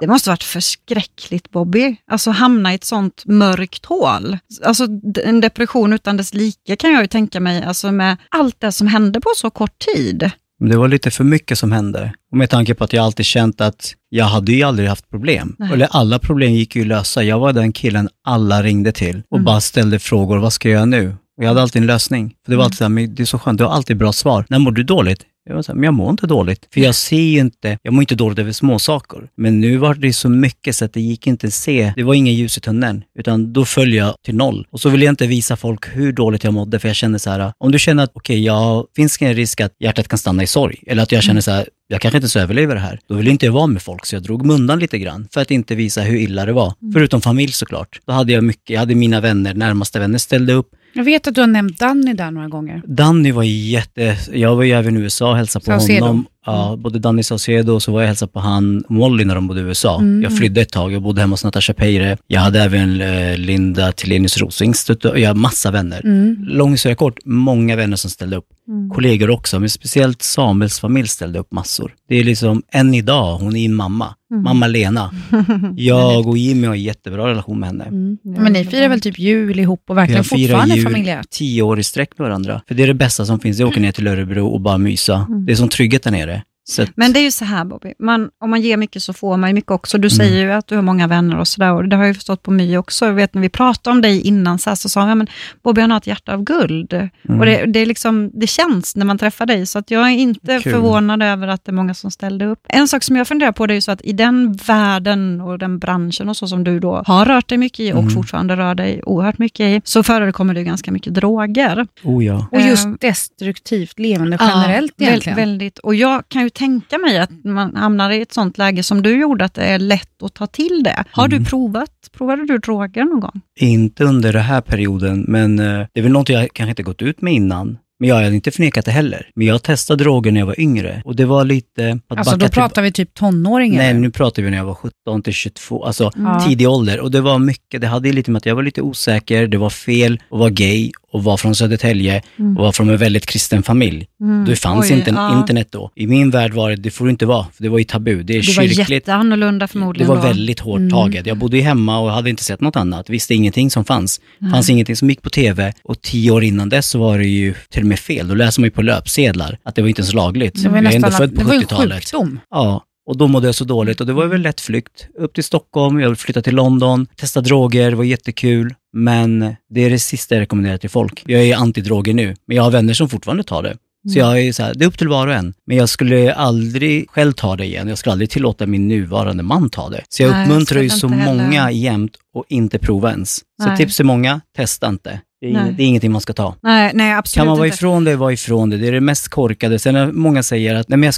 Det måste varit förskräckligt Bobby, alltså hamna i ett sånt mörkt hål. Alltså en depression utan dess like kan jag ju tänka mig, alltså med allt det som hände på så kort tid. Det var lite för mycket som hände. Och med tanke på att jag alltid känt att jag hade ju aldrig haft problem. Nej. Eller alla problem gick ju att lösa. Jag var den killen alla ringde till och Mm. bara ställde frågor. Vad ska jag göra nu? Och jag hade alltid en lösning. För det var alltid så här, men det är så skönt, du har alltid bra svar. När mår du dåligt? Jag var så här, men jag mår inte dåligt. För jag ser ju inte, jag mår inte dåligt över små saker. Men nu var det så mycket så att det gick inte att se. Det var ingen ljus i tunneln. Utan då föll jag till noll. Och så ville jag inte visa folk hur dåligt jag mådde. För jag kände så här, om du känner att okej, jag finns ingen risk att hjärtat kan stanna i sorg. Eller att jag känner så här, jag kanske inte så överlever det här. Då vill inte jag vara med folk, så jag drog mig undan lite grann för att inte visa hur illa det var. Förutom familj såklart. Då hade jag mycket, jag hade mina vänner, närmaste vänner ställde upp. Jag vet att du har nämnt Danny där några gånger. Danny var jätte... Jag var ju även i USA och hälsade på honom. Ja, både Danny Saucedo och så var jag hälsade på han Molly när de bodde i USA. Mm. Jag flydde ett tag, jag bodde hemma hos Natasha Peire. Jag hade även eh, Linda Tillenius Rosingstedt och jag har massa vänner. Mm. Lång historia kort, många vänner som ställde upp. Kollegor också, men speciellt Samuels familj ställde upp massor. Det är liksom, än idag, hon är min mamma. Mamma Lena. Jag och Jimmy har en jättebra relation med henne. Mm. Men ni firar väl typ jul ihop och verkligen fortfarande jul familjärt? tio år i sträck med varandra. För det är det bästa som finns, det är att åka ner till Örebro och bara mysa. Mm. Det är som trygghet där nere. Så Men det är ju så här Bobby, man, om man ger mycket så får man ju mycket också. Du Mm. säger ju att du har många vänner och sådär och det har jag ju förstått på My också. Jag vet när vi pratade om dig innan så, här, så sa jag, men Bobby han har ett hjärta av guld. Mm. Och det, det, är liksom, det känns när man träffar dig, så att jag är inte Kul. förvånad över att det är många som ställde upp. En sak som jag funderar på det är ju så att i den världen och den branschen och så som du då har rört dig mycket i och Mm. fortfarande rör dig oerhört mycket i, så förekommer det ju ganska mycket droger. oh ja. Och just Eh, destruktivt levande generellt Ja, egentligen. Väldigt. Och jag kan ju tänka mig att man hamnar i ett sånt läge som du gjorde, att det är lätt att ta till det. Har Mm. du provat? Provade du droger någon gång? Inte under den här perioden, men eh, det är väl något jag kanske inte gått ut med innan. Men jag hade inte förnekat det heller. Men jag testade droger när jag var yngre och det var lite... Att Alltså då pratar vi typ tonåringar. Nej, nu pratar vi när jag var 17 till 22, alltså Ja. tidig ålder. Och det var mycket, det hade lite med att jag var lite osäker, det var fel att vara gay och var från Södertälje och var från en väldigt kristen familj. Mm. Det fanns Oj, inte ja. internet då. I min värld var det, det får det inte vara, för det var ju tabu. Det är Det var kyrkligt. jätteannorlunda Det förmodligen var då. väldigt hårt taget. Jag bodde ju hemma och hade inte sett något annat. Visste ingenting som fanns. fanns ingenting som gick på tv. Och tio år innan dess så var det ju till och med fel. Då läser man ju på löpsedlar att det var inte ens lagligt. Det var, jag är ändå född på det var ju en 70-talet. sjukdom. Ja, och då mådde jag så dåligt och det var väl lätt flykt. Upp till Stockholm, jag flyttade till London, testade droger, det var jättekul. Men det är det sista jag rekommenderar till folk. Jag är antidroger nu, men jag har vänner som fortfarande tar det. Så jag är så här, det är upp till var och en. Men jag skulle aldrig själv ta det igen. Jag skulle aldrig tillåta min nuvarande man ta det. Så jag Nej, uppmuntrar ju så heller. många jämt och inte prova ens. Så Nej. tips till många, testa inte. Det är, Nej. det är ingenting man ska ta. Nej, nej absolut Kan man vara ifrån det, var ifrån det. Det är det mest korkade. Sen när många säger att, nej men jag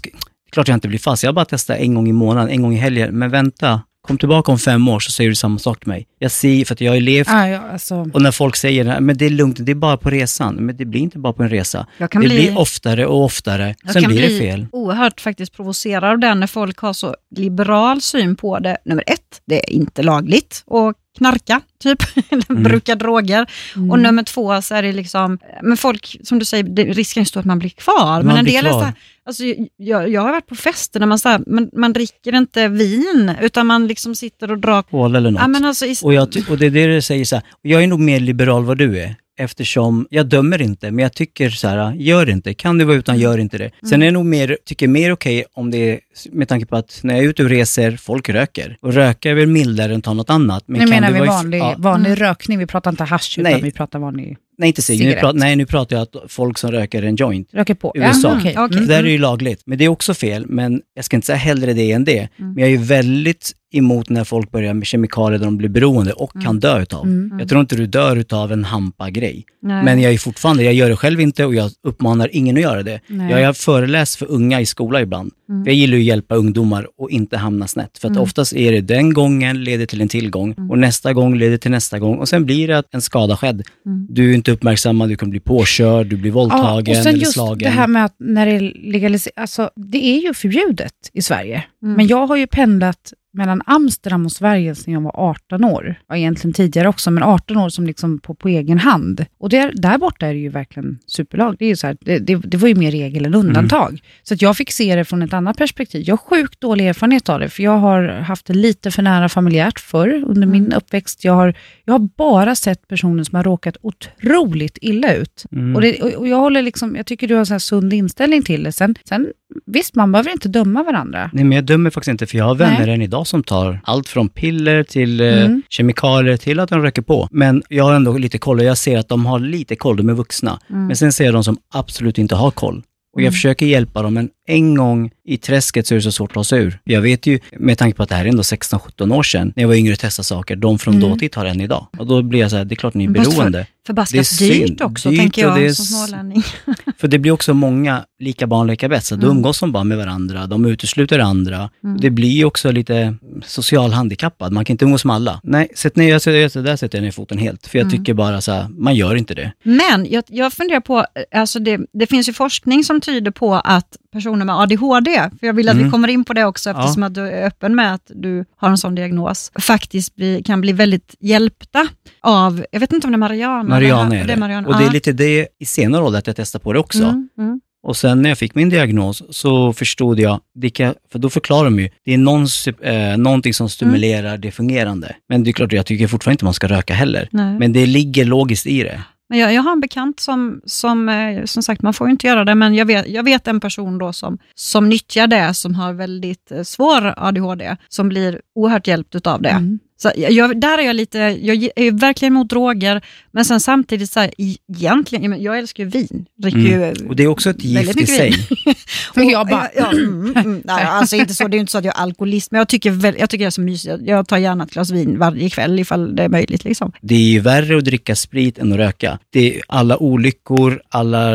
klart jag inte blir fast. Jag bara testar en gång i månaden, en gång i helgen. Men vänta, kom tillbaka om fem år så säger du samma sak till mig. Jag ser, för att jag har levt Ja, ja, alltså, och när folk säger, men det är lugnt, det är bara på resan. Men det blir inte bara på en resa. Jag kan det bli- blir oftare och oftare. Jag Sen kan blir bli det fel. oerhört faktiskt provocerad av det när folk har så liberal syn på det. Nummer ett, det är inte lagligt att knarka, typ, eller Mm. bruka droger. Mm. Och nummer två så är det liksom, men folk, som du säger, det, risken är stor att man blir kvar. Man men en del är så här, alltså, jag, jag har varit på fester där man, så här, man, man dricker inte vin, utan man liksom sitter och drar... Kol eller något. Ja, men alltså, i, Och, jag, och det är det du säger så här, jag är nog mer liberal vad du är. Eftersom, jag dömer inte, men jag tycker så här, gör inte. Kan du vara utan, gör inte det. Mm. Sen är jag nog mer, tycker mer okej om det är, med tanke på att när jag är ute och reser, folk röker. Och röka är väl mildare än ta något annat. Men nu kan menar du vi vanlig, ja, vanlig rökning, vi pratar inte hasch utan Nej. vi pratar vanlig, nej, inte cigg. Nu cigarett. pratar, nej, nu pratar jag att folk som röker en joint. röker på. USA. Okej. Okej. Mm. Där är det ju lagligt. Men det är också fel, men jag ska inte säga hellre det än det. Mm. Men jag är ju väldigt emot när folk börjar med kemikalier där de blir beroende och kan dö utav. Mm. Jag tror inte du dör utav en hampa-grej. Men jag är fortfarande, jag gör det själv inte och jag uppmanar ingen att göra det. Nej. Jag har föreläst för unga i skola ibland. Mm. Jag gillar att hjälpa ungdomar och inte hamna snett. För att oftast är det den gången leder till en tillgång Mm. och nästa gång leder till nästa gång och sen blir det en skada skedd. Mm. Du är inte uppmärksammad, du kan bli påkörd, du blir Ja, våldtagen och sen eller just slagen. det här med att när det är legaliserat, alltså det är ju förbjudet i Sverige. Mm. Men jag har ju pendlat mellan Amsterdam och Sverige sedan jag var 18 år. Ja, egentligen tidigare också, men 18 år som liksom på, på egen hand. Och där, där borta är det ju verkligen superlag. Det, är ju så här, det, det, det var ju mer regel än undantag. Så att jag fick se det från ett annat perspektiv. Jag har sjukt dålig erfarenhet av det, för jag har haft det lite för nära familjärt förr under min uppväxt. Jag har, jag har bara sett personer som har råkat otroligt illa ut. Mm. Och, det, och jag, håller liksom, jag tycker du har en sund inställning till det. Sen, sen, visst, man behöver inte döma varandra. Nej, men jag dömer faktiskt inte, för jag har vänner Nej. än idag som tar allt från piller till eh, Mm. kemikalier till att de röker på. Men jag har ändå lite koll och jag ser att de har lite koll, de är vuxna. Mm. Men sen ser jag de som absolut inte har koll. Och jag Mm. försöker hjälpa dem, men en gång i träsket så är det så svårt att ta sig ur. Jag vet ju, med tanke på att det här är ändå 16-17 år sedan, när jag var yngre och testade saker, de från Mm. dåtid har än idag. Och då blir jag så här, det är klart ni är beroende. Förbaskat Det är dyrt synd. också, Dyrt tänker jag är som smålänning. För det blir också många lika barn leka bäst, så då Mm. umgås de bara med varandra, de utesluter andra. Mm. Det blir också lite social handikappad, man kan inte umgås med alla. Nej, sätt ner, jag, jag, där sätter jag ner foten helt. För jag Mm. tycker bara så här, man gör inte det. Men jag, jag funderar på, alltså det, det finns ju forskning som tyder på att personer med ADHD, för jag vill att vi Mm. kommer in på det också eftersom att du är öppen med att du har en sån diagnos, faktiskt bli, kan bli väldigt hjälpta av, jag vet inte om det är Mariana. Mariana det, är här- det. är Mariana. Och det är Ja. lite det i senare ålder att jag testar på det också. Mm, mm. Och sen när jag fick min diagnos så förstod jag, det kan, för då förklarar de ju, det är någon, eh, någonting som stimulerar det fungerande. Men det är klart, jag tycker fortfarande inte man ska röka heller. Nej. Men det ligger logiskt i det. Men jag, jag har en bekant som, som, eh, som sagt, man får ju inte göra det, men jag vet, jag vet en person då som, som nyttjar det, som har väldigt eh, svår ADHD, som blir oerhört hjälpt utav det. Mm. Så jag, där är jag lite, jag är verkligen emot droger, men sen samtidigt så här, egentligen, jag men jag älskar ju vin. Mm. ju Och det är också ett gift i sig. Och jag bara, Ja, mm, mm, nej, alltså inte så, det är ju inte så att jag är alkoholist, men jag tycker, väl, jag tycker det är så mysigt. Jag tar gärna ett glas vin varje kväll ifall det är möjligt. Liksom. Det är ju värre att dricka sprit än att röka. Det är alla olyckor, alla,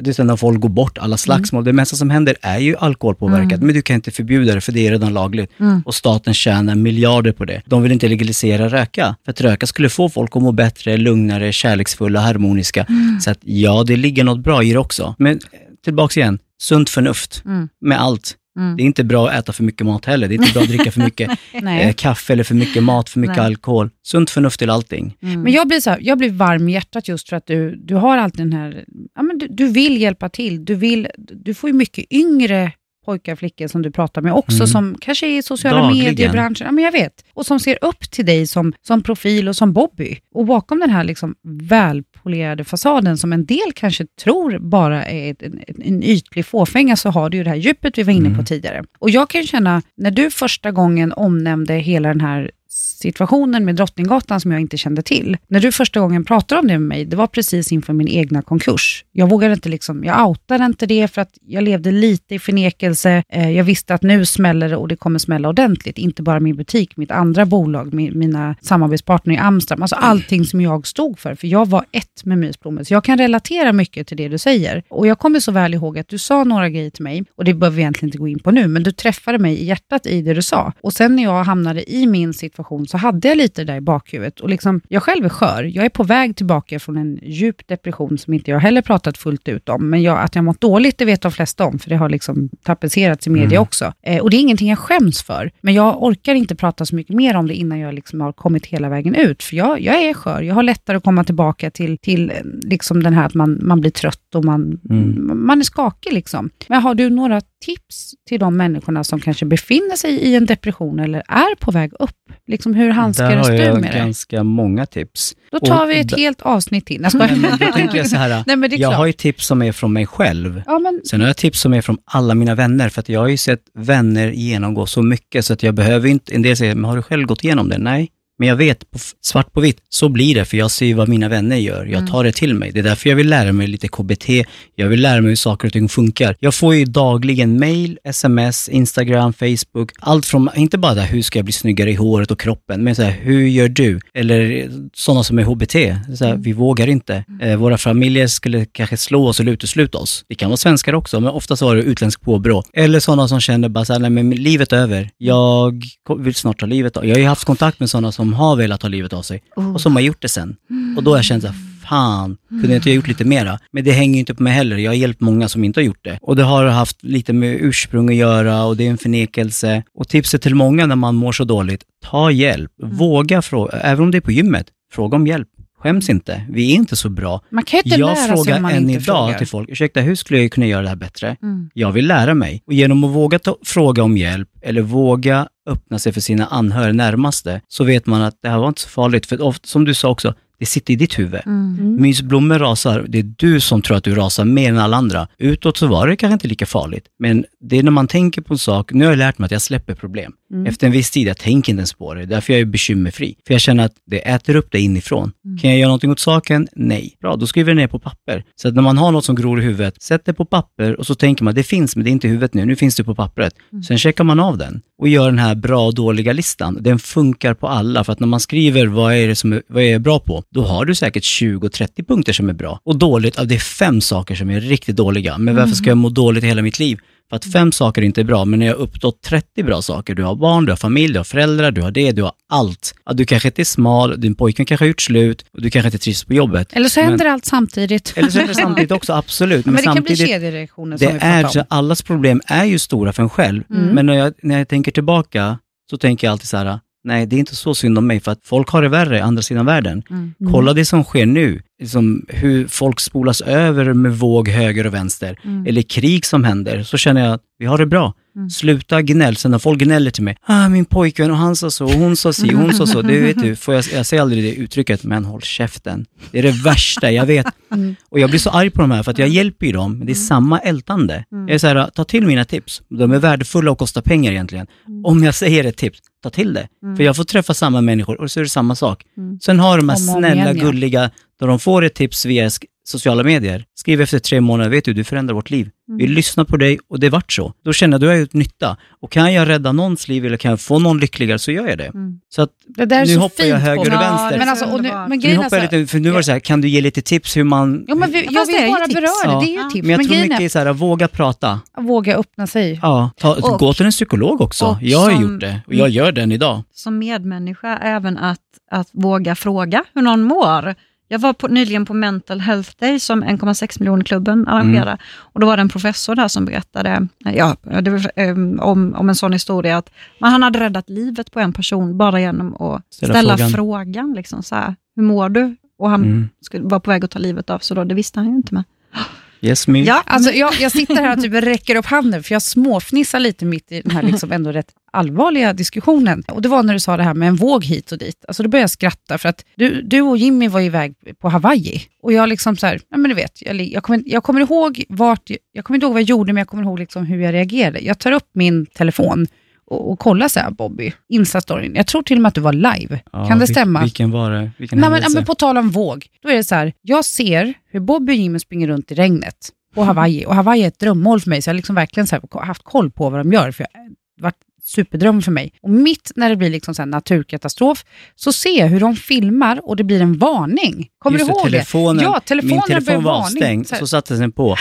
det är när folk går bort, alla slagsmål. Det mesta som händer är ju alkoholpåverkat, men du kan inte förbjuda det för det är redan lagligt. Mm. Och staten tjänar miljarder på det. De vill inte legalisera röka, för att röka skulle få folk att må bättre, lugnare, kärleksfulla, harmoniska. Så att ja, det ligger något bra i det också. Men eh, tillbaks igen, sunt förnuft Mm. med allt. Mm. Det är inte bra att äta för mycket mat heller. Det är inte bra att dricka för mycket eh, kaffe eller för mycket mat, för mycket Nej. alkohol. Sunt förnuft till allting. Mm. Men jag blir, så här, jag blir varm i hjärtat just för att du, du har alltid den här, ja, men du, du vill hjälpa till. Du, vill, du får ju mycket yngre pojkar flickor som du pratar med också, Mm. som kanske är i sociala mediebranschen. Ja, men jag vet. Och som ser upp till dig som, som profil och som Bobby. Och bakom den här liksom välpolerade fasaden som en del kanske tror bara är ett, en, en ytlig fåfänga, så har du ju det här djupet vi var inne på Mm. tidigare. Och jag kan ju känna, när du första gången omnämnde hela den här situationen med Drottninggatan som jag inte kände till. När du första gången pratade om det med mig, det var precis inför min egna konkurs. Jag vågade inte liksom, jag outade inte det för att jag levde lite i förnekelse. Eh, jag visste att nu smäller det och det kommer smälla ordentligt. Inte bara min butik, mitt andra bolag, mina samarbetspartner i Amsterdam. Alltså allting som jag stod för. För jag var ett med Mysblommor. Så jag kan relatera mycket till det du säger. Och jag kommer så väl ihåg att du sa några grejer till mig, och det behöver vi egentligen inte gå in på nu, men du träffade mig i hjärtat i det du sa. Och sen när jag hamnade i min situation så hade jag lite det där i bakhuvudet. Och liksom, jag själv är skör. Jag är på väg tillbaka från en djup depression som inte jag heller pratat fullt ut om. Men jag, att jag mått dåligt, det vet de flesta om, för det har liksom tapetserats i media Mm. också. Eh, och det är ingenting jag skäms för. Men jag orkar inte prata så mycket mer om det innan jag liksom har kommit hela vägen ut. För jag, jag är skör. Jag har lättare att komma tillbaka till, till eh, liksom den här att man, man blir trött och man, Mm. man är skakig. Liksom. Men har du några tips till de människorna som kanske befinner sig i en depression eller är på väg upp? Liksom hur handskas Där har du jag med det? ganska många tips. Då tar och vi ett helt avsnitt till. Jag. Nej, men då tänker jag så här, Nej, men det är jag klart. har ju tips som är från mig själv. Ja, men, Sen har jag tips som är från alla mina vänner, för att jag har ju sett vänner genomgå så mycket, så att jag behöver inte, en del säger, men har du själv gått igenom det? Nej. Men jag vet, på, svart på vitt, så blir det, för jag ser ju vad mina vänner gör. Jag tar det till mig. Det är därför jag vill lära mig lite KBT, jag vill lära mig hur saker och ting funkar. Jag får ju dagligen mail, sms, Instagram, Facebook, allt från, inte bara det här, hur ska jag bli snyggare i håret och kroppen, men så här, hur gör du? Eller sådana som är HBT, så här, vi vågar inte. Eh, våra familjer skulle kanske slå oss eller utesluta oss. Det kan vara svenskar också, men oftast var det utländskt påbrå. Eller sådana som känner bara så här, nej men livet är över. Jag vill snart ta livet av Jag har ju haft kontakt med sådana som har velat ta livet av sig och som har gjort det sen. Och då har jag känt så här, fan, kunde jag inte ha gjort lite mera? Men det hänger ju inte på mig heller. Jag har hjälpt många som inte har gjort det. Och det har haft lite med ursprung att göra och det är en förnekelse. Och tipset till många när man mår så dåligt, ta hjälp. Våga fråga, även om det är på gymmet, fråga om hjälp. Skäms inte, vi är inte så bra. man kan ju inte Jag lära sig frågar om man än inte idag frågar. till folk, ursäkta, hur skulle jag kunna göra det här bättre? Mm. Jag vill lära mig. Och genom att våga ta, fråga om hjälp eller våga öppna sig för sina anhöriga närmaste, så vet man att det här var inte så farligt. För ofta, som du sa också, det sitter i ditt huvud. Mm. Mysblommor rasar, det är du som tror att du rasar mer än alla andra. Utåt så var det kanske inte lika farligt, men det är när man tänker på en sak, nu har jag lärt mig att jag släpper problem. Mm. Efter en viss tid, jag tänker inte ens på det, därför jag är bekymmerfri. För jag känner att det äter upp dig inifrån. Mm. Kan jag göra någonting åt saken? Nej. Bra, då skriver jag ner på papper. Så att när man har något som gror i huvudet, sätt det på papper och så tänker man, det finns, men det är inte i huvudet nu, nu finns det på pappret. Mm. Sen checkar man av den och gör den här bra och dåliga listan. Den funkar på alla, för att när man skriver vad är det som är, vad är jag bra på, då har du säkert 20-30 punkter som är bra. Och dåligt, ja, det är fem saker som är riktigt dåliga. Men varför ska jag må dåligt i hela mitt liv? För att fem saker inte är bra, men när jag har uppnått 30 bra saker, du har barn, du har familj, du har föräldrar, du har det, du har allt. Ja, du kanske inte är smal, din pojke kanske har gjort slut och du kanske inte trivs på jobbet. Eller så Men- händer allt samtidigt. Eller så är det samtidigt också, absolut. Ja, men det kan bli kedjereaktioner som det vi är, om. allas problem är ju stora för en själv. Mm. Men när jag, när jag tänker tillbaka så tänker jag alltid så här, nej det är inte så synd om mig för att folk har det värre andra sidan världen. Mm. Kolla det som sker nu, liksom hur folk spolas över med våg höger och vänster, Mm. eller krig som händer, så känner jag att vi har det bra. Mm. Sluta gnäll, sen när folk gnäller till mig, ah, min pojkvän och han sa så, och hon sa si, hon sa så, du vet du, får jag, jag säger aldrig det uttrycket, men håll käften. Det är det värsta, jag vet. Mm. Och jag blir så arg på de här, för att jag hjälper ju dem, men det är samma ältande. Jag är så här, ta till mina tips. De är värdefulla och kostar pengar egentligen. Om jag säger ett tips, ta till det. För jag får träffa samma människor och så är det samma sak. Sen har de här snälla, igen, ja. gulliga, då de får ett tips via sociala medier. Skriv efter tre månader, vet du, du förändrar vårt liv. Vi lyssnar på dig och det vart så. Då känner jag, då har jag gjort nytta. Och kan jag rädda någons liv eller kan jag få någon lyckligare så gör jag det. Så att Det där är nu så hoppar fint jag höger på- och Ja, vänster. Men, alltså, och nu, men nu hoppar jag så, lite, för nu var det så här, kan du ge lite tips hur man... Ja, men vi, jag vill bara beröra det, det är ju Ja. tips. men jag Men tror mycket är så här, våga prata. våga öppna sig. Ja, ta, Och- gå till en psykolog också. Jag har som- gjort det och jag gör den idag. Som medmänniska även att, att våga fråga hur någon mår. Jag var på, nyligen på Mental Health Day som 1,6 miljoner-klubben arrangerar. Mm. Och då var det en professor där som berättade ja, var, eh, om, om en sån historia, att man, han hade räddat livet på en person bara genom att Ställa ställa, frågan. frågan. liksom, så här, hur mår du? Och han Mm. skulle, var på väg att ta livet av sig då, det visste han ju inte. Med. Yes me. Ja, Alltså, jag, jag sitter här och typ räcker upp handen, för jag småfnissar lite mitt i den här liksom ändå rätt allvarliga diskussionen. Och Det var när du sa det här med en våg hit och dit. Alltså, då började jag skratta, för att du, du och Jimmy var iväg på Hawaii. Och jag liksom så här, ja, men du vet, jag, jag, kommer, jag kommer ihåg vart, jag kommer inte ihåg vad jag gjorde, men jag kommer ihåg liksom hur jag reagerade. Jag tar upp min telefon och, och kollar så här, Bobby, Insta-storyn. Jag tror till och med att du var live. Ja, kan det stämma? Vilken var det? Vilken Nej, men, ja, men på tal om våg, då är det så här, jag ser hur Bobby och Jimmy springer runt i regnet på Hawaii. Och Hawaii är ett drömmål för mig, så jag har liksom verkligen så haft koll på vad de gör. För jag, varit superdröm för mig. Och mitt när det blir liksom så naturkatastrof, så ser jag hur de filmar och det blir en varning. Kommer Just du ihåg telefonen, det? Ja, telefonen Min telefon var varning. avstängd, Så så satte den på.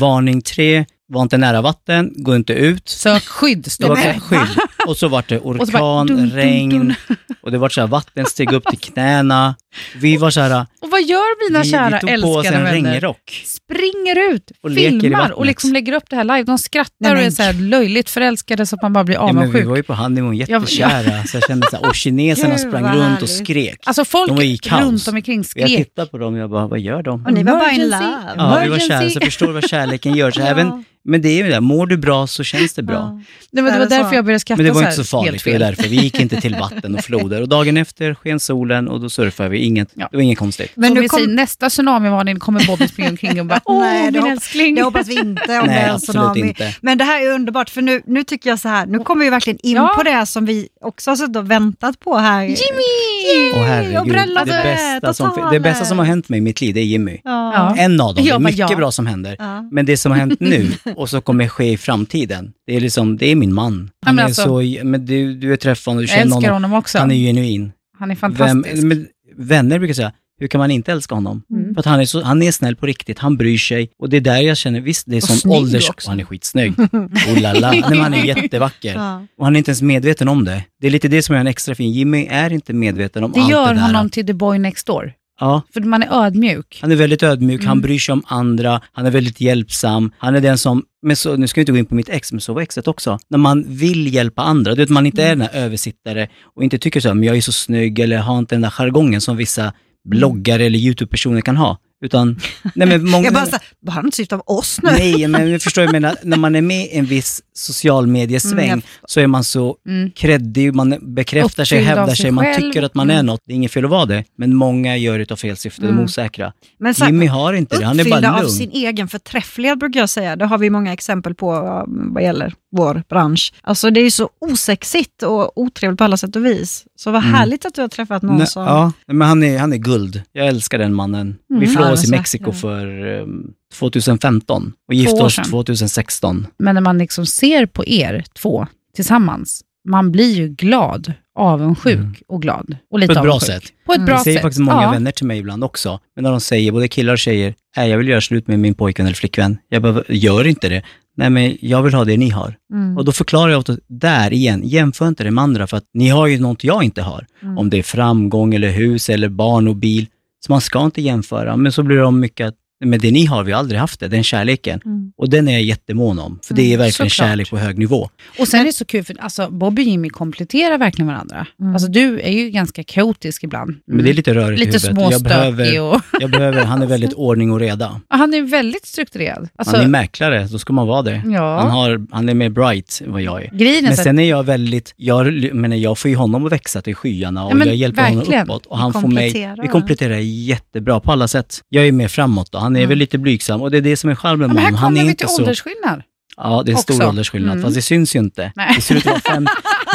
Varning 3, var inte nära vatten, gå inte ut. Sök skydd, var det. skydd. Och så var det orkan, dun, dun, regn dun. och det var så här, vatten steg upp till knäna. Vi var så här, Och vad gör mina vi, kära vi tog på oss älskade en vänner? Springer ut, Och filmar och liksom lägger upp det här live. De skrattar Nej, och är så här löjligt förälskade så att man bara blir Ja, men vi avundsjuk. var ju på honeymoon, jättekära. Så jag kände så här, och kineserna Gud, sprang runt och härligt. skrek. Alltså folk De var i kaos. runt omkring Och jag skrek. tittade på dem och jag bara, vad gör de? Och ni var bara in love. Ja, vi var kära, så förstår vad kärleken gör. Så Ja. även, men det är ju det, mår du bra så känns det bra. Ja. Nej, men det var det därför jag började skratta Men det var inte så farligt, det fel. därför. Vi gick inte till vatten och floder. Och dagen efter sken solen och då surfade vi. Inget, Ja. Det var inget konstigt. Men nu kom- säger nästa tsunamivarning kommer Bobby springa omkring och bara åh Nej, det min hop- älskling. Det hoppas vi inte om det Nej, är en absolut tsunami. inte. Men det här är underbart, för nu, nu tycker jag så här, nu kommer vi verkligen in Ja. på det som vi också har suttit och väntat på här. Jimmy! Och och herregud, det bröllopet bästa, och som, det bästa som har hänt mig i mitt liv, det är Jimmy. Ja. En av dem, det är mycket ja. bra som händer. Ja. Men det som har hänt nu och så kommer ske i framtiden, det är liksom, det är min man. Han men är alltså- så, men du, du är träffad och du Jag känner älskar honom. honom också. Han är genuin. Han är Vem, fantastisk. men, vänner brukar säga, hur kan man inte älska honom? Mm. För att han är, så, han är snäll på riktigt, han bryr sig. Och det är där jag känner, visst det är Och som snygg ålders... också. Och han är skitsnygg. Oh la la. Nej, men han är jättevacker. Ja. Och han är inte ens medveten om det. Det är lite det som är en extra fin. Jimmy är inte medveten om det allt gör det där. honom till the boy next door. Ja, För man är ödmjuk. han är väldigt ödmjuk, han Mm. bryr sig om andra, han är väldigt hjälpsam. Han är den som, men så, nu ska jag inte gå in på mitt ex, men så var exet också. När man vill hjälpa andra, du vet man inte är den här översittare och inte tycker så men jag är så snygg eller har inte den där jargongen som vissa bloggare eller YouTube-personer kan ha. Utan, nej men många... Jag bara, så bara han inte av oss nu. Nej, men jag förstår jag menar, när man är med i en viss social mediesväng Mm, så är man så Mm. kreddig, man bekräftar sig, av hävdar sig sig, man tycker att man är Mm. något. Det är inget fel att vara det, men många gör det av fel syfte, de är Mm. osäkra. Men så Jimmy har inte det, han är bara av lugn. sin egen förträfflighet brukar jag säga. Det har vi många exempel på vad gäller vår bransch. Alltså det är ju så osexigt och otrevligt på alla sätt och vis. Så vad Mm. härligt att du har träffat någon Nej, som... Ja, men han är, han är guld. Jag älskar den mannen. Vi Mm. Förlovade oss i Mexiko för um, 2015 och gifte oss sedan. 2016. Men när man liksom ser på er två tillsammans, man blir ju glad, avundsjuk Mm. och glad. Och lite På ett bra avundsjuk. sätt. På ett Mm. bra Det säger sätt. faktiskt många ja. vänner till mig ibland också. Men när de säger, både killar och tjejer, nej jag vill göra slut med min pojkvän eller flickvän. Jag bara, gör inte det. Nej men jag vill ha det ni har. Mm. Och då förklarar jag åt där igen, jämför inte det med andra för att ni har ju något jag inte har. Mm. Om det är framgång eller hus eller barn och bil. Så man ska inte jämföra. Men så blir det om mycket att, men det ni har, vi har aldrig haft det, den kärleken. Mm. Och den är jag jättemån om, för det är Mm, verkligen såklart. kärlek på hög nivå. Och sen är det så kul, för alltså, Bobby och Jimmy kompletterar verkligen varandra. Mm. Alltså, du är ju ganska kaotisk ibland. Men det är lite rörigt Lite i huvudet. Jag behöver, och... jag behöver, han är väldigt ordning och reda. Han är väldigt strukturerad. Alltså, Han är mäklare, då ska man vara det. ja. Han, har, han är mer bright än vad jag är. Grejen Men sen är jag väldigt, jag, men jag får ju honom att växa till skyarna och Ja, men jag hjälper verkligen. honom uppåt. Och han får mig, vi kompletterar jättebra på alla sätt. Jag är mer framåt och han är Mm. väl lite blygsam och det är det som är charmen Ja, med här honom. Han kommer är vi inte till så... åldersskillnad. Ja, det är en stor åldersskillnad, Mm. fast det syns ju inte. Nej. Det ser ut att vara fem...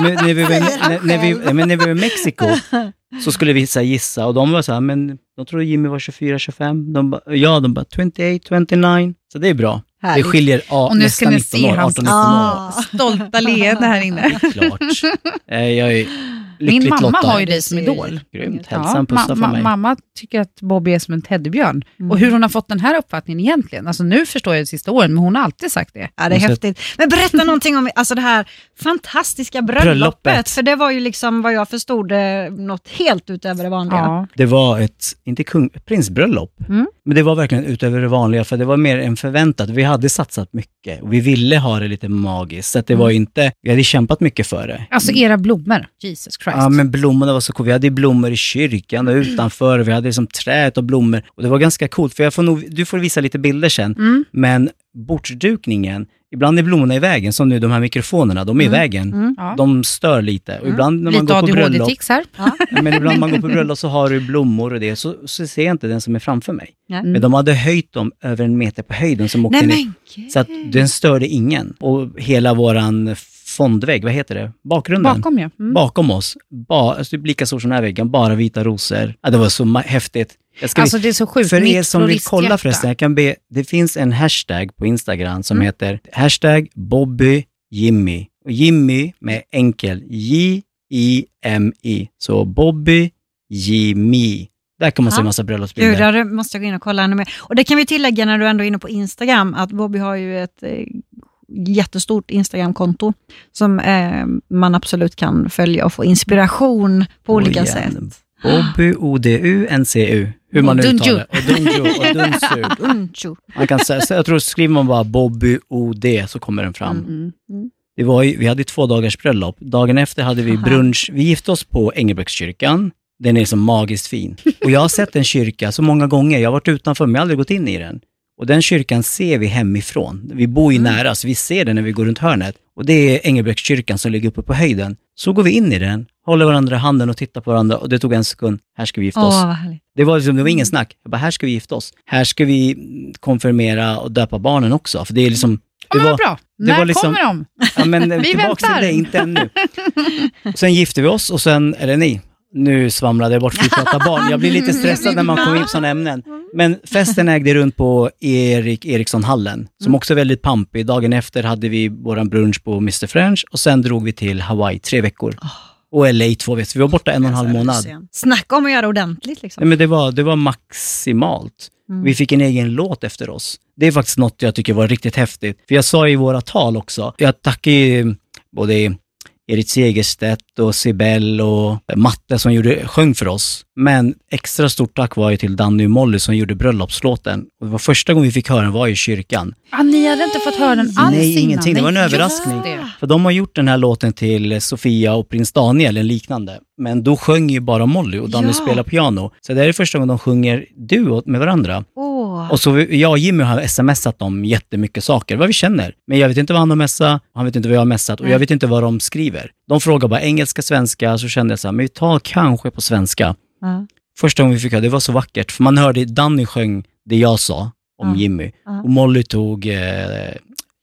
Men när, vi var, när, när, vi, men när vi var i Mexiko så skulle vi så här, gissa och de var så här, men de trodde Jimmy var 24-25. De ba, ja, de bara 28, 29. Så det är bra. Härligt. Det skiljer ja, Och nu ska ni 19 se år, hans- 18-19 år. Ah. Stolta leende här inne. Klart. Eh, Jag är, Min mamma lottad. har ju dig som idol. Grymt. Hälsa en pussa ma- ma- mig. mamma tycker att Bobby är som en teddybjörn. Mm. Och hur hon har fått den här uppfattningen egentligen. Alltså nu förstår jag de sista åren, men hon har alltid sagt det. Ja, det är häftigt. Men berätta någonting om alltså det här fantastiska bröllopet. Bröllopet. För det var ju liksom vad jag förstod eh, något helt utöver det vanliga. Ja. Det var ett, inte kung, prinsbröllop, Mm. Men det var verkligen utöver det vanliga, för det var mer än förväntat. Vi hade satsat mycket och vi ville ha det lite magiskt, så att det var Mm. inte, vi hade kämpat mycket för det. Alltså era blommor, Jesus Christ. Ja, men blommorna var så coola. Vi hade blommor i kyrkan och utanför. Vi hade liksom träd och blommor. Och det var ganska coolt, för jag får nog, du får visa lite bilder sen. Mm. Men bordsdukningen, ibland är blommorna i vägen, som nu de här mikrofonerna, de är i vägen. Mm. Ja. De stör lite. Och ibland när man Lite går på bröllop, ADHD-tics här. Ja. Men ibland man går på bröllop så har du blommor och det, så, så ser jag inte den som är framför mig. Nej. Men de hade höjt dem över en meter på höjden som åkte Nej ner. Så att den störde ingen. Och hela våran fondvägg, vad heter det? Bakgrunden? Bakom ja. Mm. Bakom oss, ba, alltså typ lika stor som den här väggen, bara vita rosor. Ja, det var så häftigt. Alltså det är så sjukt. för er som vill kolla förresten, jag kan be, det finns en hashtag på Instagram som Mm. heter hashtag Bobby Jimmy. Och Jimmy med enkel J-I-M-I. Så Bobby Jimmy. Där kan man se Ja. massa Gud, bröllopsbilder. där måste jag gå in och kolla ännu mer. Och det kan vi tillägga när du ändå är inne på Instagram, att Bobby har ju ett eh, jättestort Instagramkonto som eh, man absolut kan följa och få inspiration på olika Och sätt. Bobby O-D-U-N-C-U. Hur man Dunju. uttalar det. Och Dunju. Och. Man kan säga, jag tror skriver man bara Bobby O-D så kommer den fram. Mm. Det var ju, vi hade två dagars bröllop. Dagen efter hade vi brunch. Vi gifte oss på Engelbrektskyrkan. Den är så magiskt fin. Och jag har sett en kyrka så många gånger. Jag har varit utanför, men jag har aldrig gått in i den. Och den kyrkan ser vi hemifrån. Vi bor ju Mm. nära, så vi ser den när vi går runt hörnet. Och det är Engelbrektskyrkan som ligger uppe på höjden. Så går vi in i den, håller varandra i handen och tittar på varandra. Och det tog en sekund. Här ska vi gifta oss. härligt. Det var, liksom, det var ingen snack. Jag bara, här ska vi gifta oss. Här ska vi konfirmera och döpa barnen också. För det är liksom... Det var, bra. det När var liksom- kommer de? Ja, men Vi tillbaks väntar. till det, inte ännu. Sen gifte vi oss och sen, eller ni, nu svamlade jag bort för vi pratar barn. Jag blir lite stressad när man kommer in på sådana ämnen. Men festen ägde runt på Erik Eriksson-hallen, som också är väldigt pampig. Dagen efter hade vi våran brunch på Mr French och sen drog vi till Hawaii tre veckor. Och LA två veckor, vi var borta en och en halv månad. Snacka om att göra ordentligt Nej, liksom. men det, var, det var maximalt. Mm. Vi fick en egen låt efter oss. Det är faktiskt något jag tycker var riktigt häftigt. För jag sa i våra tal också, jag tackar ju både Erik Segerstedt och Sibel och Matte som gjorde, sjöng för oss. Men extra stort tack var ju till Danny och Molly som gjorde bröllopslåten. Och det var första gången vi fick höra den var i kyrkan. Ah, ni hade inte fått höra den alls Nej, innan? ingenting. Det var en Nej, överraskning. det. För de har gjort den här låten till Sofia och prins Daniel, en liknande. Men då sjöng ju bara Molly och Danny Ja. spelar piano. Så det är första gången de sjunger duo med varandra. Åh. Och så vi- jag och Jimmy har smsat om jättemycket saker, vad vi känner. Men jag vet inte vad han har messat, han vet inte vad jag har messat och jag vet inte vad de skriver. De frågar bara engelska, svenska, så kände jag så här, men vi tar kanske på svenska. Ja. Första gången vi fick höra, det var så vackert, för man hörde Danny sjöng det jag sa om Ja. Jimmy Ja. och Molly tog eh,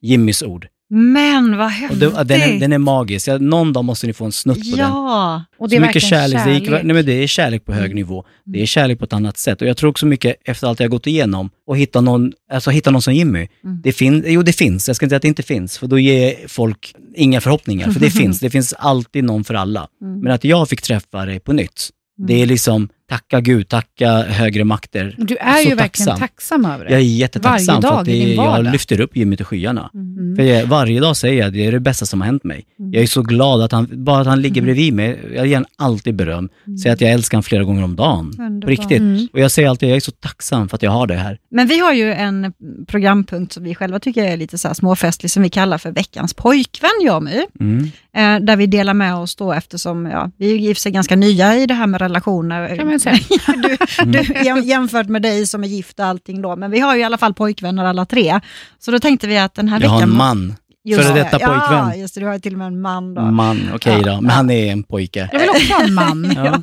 Jimmys ord. Men vad häftigt. den, är, den är magisk, ja, någon dag måste ni få en snutt på den. Ja. Och det är så mycket kärlek. kärlek. Det, gick, nej, men det är kärlek på hög Mm. nivå. Det är kärlek på ett annat sätt. Och jag tror också mycket efter allt jag gått igenom och hitta någon, alltså hitta någon som Jimmy. Mm. Det fin, jo, det finns. Jag ska inte säga att det inte finns, för då ger folk inga förhoppningar. För det finns. Det finns alltid någon för alla. Mm. Men att jag fick träffa dig på nytt, det är liksom tacka Gud, tacka högre makter. Du är Så ju verkligen tacksam. tacksam över det. Jag är jättetacksam Varje för dag att i det, jag lyfter upp Jimmy till skyarna. Mm. För jag, varje dag säger jag det är det bästa som har hänt mig. Jag är så glad att han, bara att han ligger bredvid mig, jag ger honom alltid beröm. Säger att jag älskar honom flera gånger om dagen. På Underbart. riktigt. Mm. Och jag säger alltid, jag är så tacksam för att jag har det här. Men vi har ju en programpunkt som vi själva tycker är lite så här småfestlig, som vi kallar för veckans pojkvän, jag och My. Mm. Eh, där vi delar med oss då eftersom ja, vi är i och för sig ganska nya i det här med relationer. Kan man säga. du, du, jäm- jämfört med dig som är gift och allting då, men vi har ju i alla fall pojkvänner alla tre. Så då tänkte vi att den här Jag veckan... har en man. Just Före det. detta Ja, pojkvän. just det, du har ju till och med en man då. Man, okej Ja, då. Men ja. han är en pojke. Jag vill också ha en man. Ja.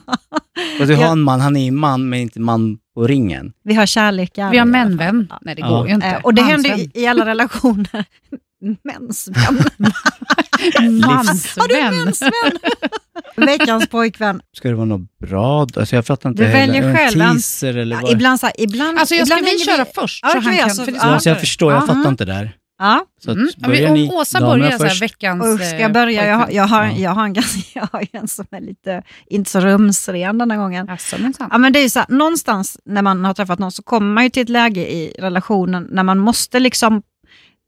Och du har Ja. en man, han är en man men inte man på ringen. Vi har kärlekar. Vi har mänvän. Nej, det Ja. går ju inte. Eh, och det händer Mansvän. ju i alla relationer. Mensvän. Har du en Mansvän. mensvän? Veckans pojkvän. Ska det vara något bra? Alltså jag fattar inte Du heller. väljer En själv. teaser eller Ja, vad? ibland så här, ibland, Alltså jag ska ibland vi hänger köra först? Ja, så han vi kan, alltså- för är ja, Ja, alltså jag förstår, jag Ja. fattar inte där. Ja. Så att Mm. Ja, börjar men ni om Åsa börjar så här, först. veckans... Usch, ska eh, jag börja? Jag, har- jag, har, Ja. jag, har en jag har en som är lite, inte så rumsren den här gången. Jaså, minsann. Ja, men det är ju så här, någonstans när man har träffat någon så kommer man ju till ett läge i relationen när man måste liksom,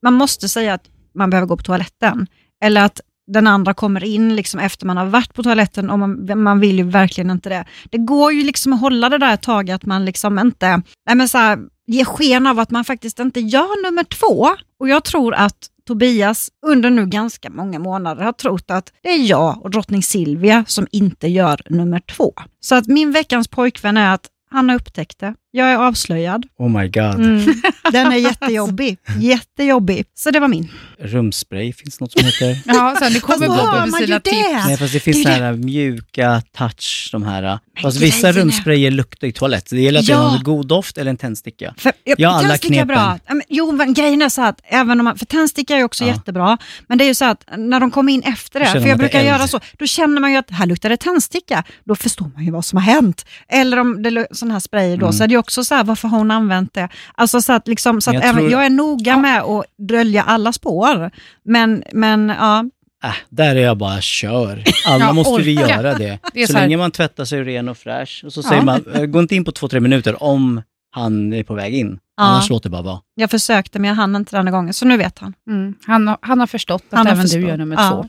man måste säga att man behöver gå på toaletten. Eller att den andra kommer in liksom efter man har varit på toaletten och man, man vill ju verkligen inte det. Det går ju liksom att hålla det där ett tag, att man liksom inte nej men så här, ger sken av att man faktiskt inte gör nummer två. Och jag tror att Tobias under nu ganska många månader har trott att det är jag och drottning Silvia som inte gör nummer två. Så att min veckans pojkvän är att han har upptäckt det. Jag är avslöjad. Oh my god. Mm. Den är jättejobbig. Jättejobbig. Så det var min. Rumsspray finns något som heter. Ja, sen det kommer har med sina det. tips. Nej, fast det finns det så är här mjuka touch, de här. Fast vissa rumsprayer luktar i toalett. Det gäller att Ja. det har en god doft eller en tändsticka. För, Ja, alla tändsticka är knepen. bra. Men, Jo, men grejen är så att även om man, för tändsticka är också Ja. jättebra, men det är ju så att när de kommer in efter det, för jag det brukar göra så, då känner man ju att här luktar det tändsticka. Då förstår man ju vad som har hänt. Eller om det är sån här spray då, Mm. så det ju också så här, varför har hon använt det? Alltså så att, liksom, så att Jag även, tror- jag är noga med att dölja alla spår. Men, men ja, Äh, där är jag bara kör. Alla Jag måste vi orkar. göra det. Det så så länge man tvättar sig ren och fräsch. Och så Ja. säger man, eh, gå inte in på två, tre minuter om han är på väg in. Ja. Annars låter det bara vara. jag försökte men jag hann inte denna gången, så nu vet han. Mm. Han, har, han har förstått att Han även förstått. du gör nummer Ja. två.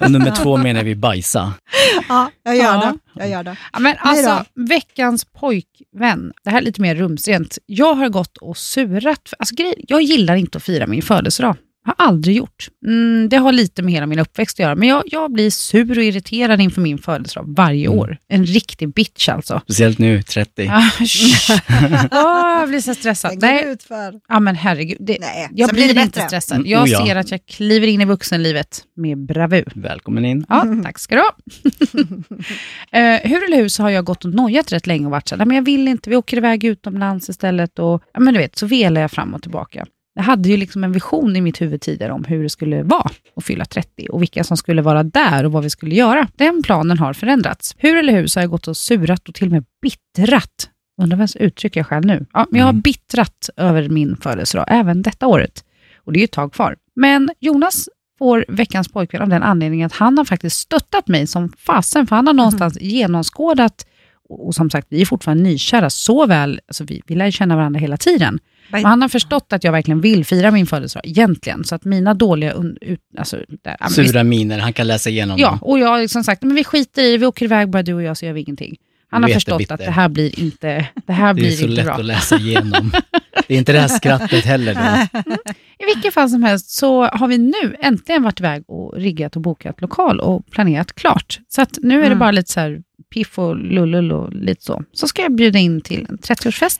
Och nummer två menar vi bajsa. Ja, jag gör Ja. det. Jag gör det. Ja, men alltså, veckans pojkvän. Det här är lite mer rumsrent. Jag har gått och surat. Alltså, grej, jag gillar inte att fira min födelsedag. Har aldrig gjort. Mm, det har lite med hela min uppväxt att göra. Men jag, jag blir sur och irriterad inför min födelsedag varje Mm. år. En riktig bitch alltså. Speciellt nu, 30. Ah, Åh, jag blir så stressad. Nej, ut för... ja, men herregud. Det, Nej, jag blir blir det inte stressad. Mm, Jag oh ja. ser att jag kliver in i vuxenlivet med bravur. Välkommen in. Ja, tack ska du ha. eh, hur eller hur så har jag gått och nojat rätt länge och varit så här, "Nej, men jag vill inte, vi åker iväg utomlands istället. Och, ja, men du vet, så velar jag fram och tillbaka. Jag hade ju liksom en vision i mitt huvud tidigare om hur det skulle vara att fylla 30 och vilka som skulle vara där och vad vi skulle göra. Den planen har förändrats. Hur eller hur så har jag gått och surat och till och med bittrat. Undrar vems uttryck jag själv nu. Ja, men jag har Mm. bittrat över min födelsedag, även detta året. Och det är ju ett tag kvar. Men Jonas får veckans pojkvän av den anledningen att han har faktiskt stöttat mig som fasen, för han har någonstans genomskådat, och, som sagt, vi är fortfarande nykära, så väl, alltså vi, vi lär känna varandra hela tiden. Men han har förstått att jag verkligen vill fira min födelsedag egentligen, så att mina dåliga... Un, ut, alltså, där, men visst- Sura miner, han kan läsa igenom Ja, dem. och jag har liksom sagt, men vi skiter i det, vi åker iväg bara du och jag så gör vi ingenting. Han har är förstått jättebitter. att det här blir inte, det här Det är blir så inte lätt bra. att läsa igenom. Det är inte det här skrattet heller. Då. I vilket fall som helst så har vi nu äntligen varit iväg och riggat och bokat lokal och planerat klart. Så att nu är det Mm. bara lite så här piff och lullull och lite så. Så ska jag bjuda in till en 30-årsfest.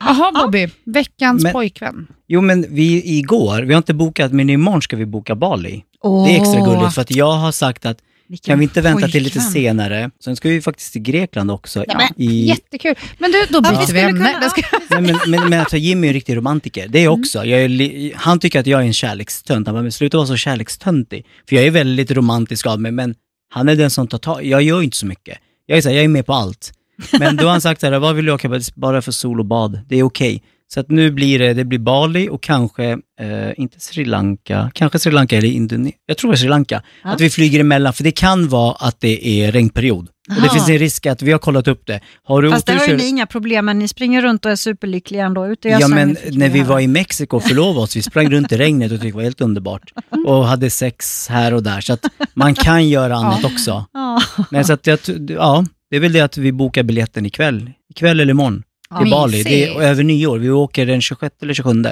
Jaha Bobby, veckans Men- pojkvän. Jo, men vi igår, vi har inte bokat, men imorgon ska vi boka Bali. Det är extra gulligt för att jag har sagt att kan vi inte vänta till lite senare? Sen ska vi faktiskt till Grekland också. Ja, i, Jättekul. Men du, då byter vi vi ämne. Nej, men, men, men alltså Jimmy är en riktig romantiker. Det är jag också. Jag är, li- han tycker att jag är en kärlekstönt. Han bara, men sluta vara så kärlekstöntig. För jag är väldigt romantisk av mig, men han är den som tar tag Jag gör inte så mycket. Jag är, så här, jag är med på allt. Men då har han sagt så här, vad vill du åka på? Bara för sol och bad. Det är okej. Så att nu blir det, det blir Bali och kanske, eh, inte Sri Lanka, kanske Sri Lanka eller Indonesien. Jag tror det är Sri Lanka. Ja. Att vi flyger emellan, för det kan vara att det är regnperiod. Och det finns en risk att, vi har kollat upp det. Har du Fast det otur har ju ni inga problem med, ni springer runt och är superlyckliga ändå. Ute Ja, men när vi var i Mexiko och förlovade oss, vi sprang runt i regnet och tyckte det var helt underbart. Och hade sex här och där, så att man kan göra annat också. Ja. Nej, så att jag, ja, det är väl det att vi bokar biljetten ikväll. Ikväll eller imorgon. Till Ja, Bali. Det är över nyår. Vi åker den 26 eller 27.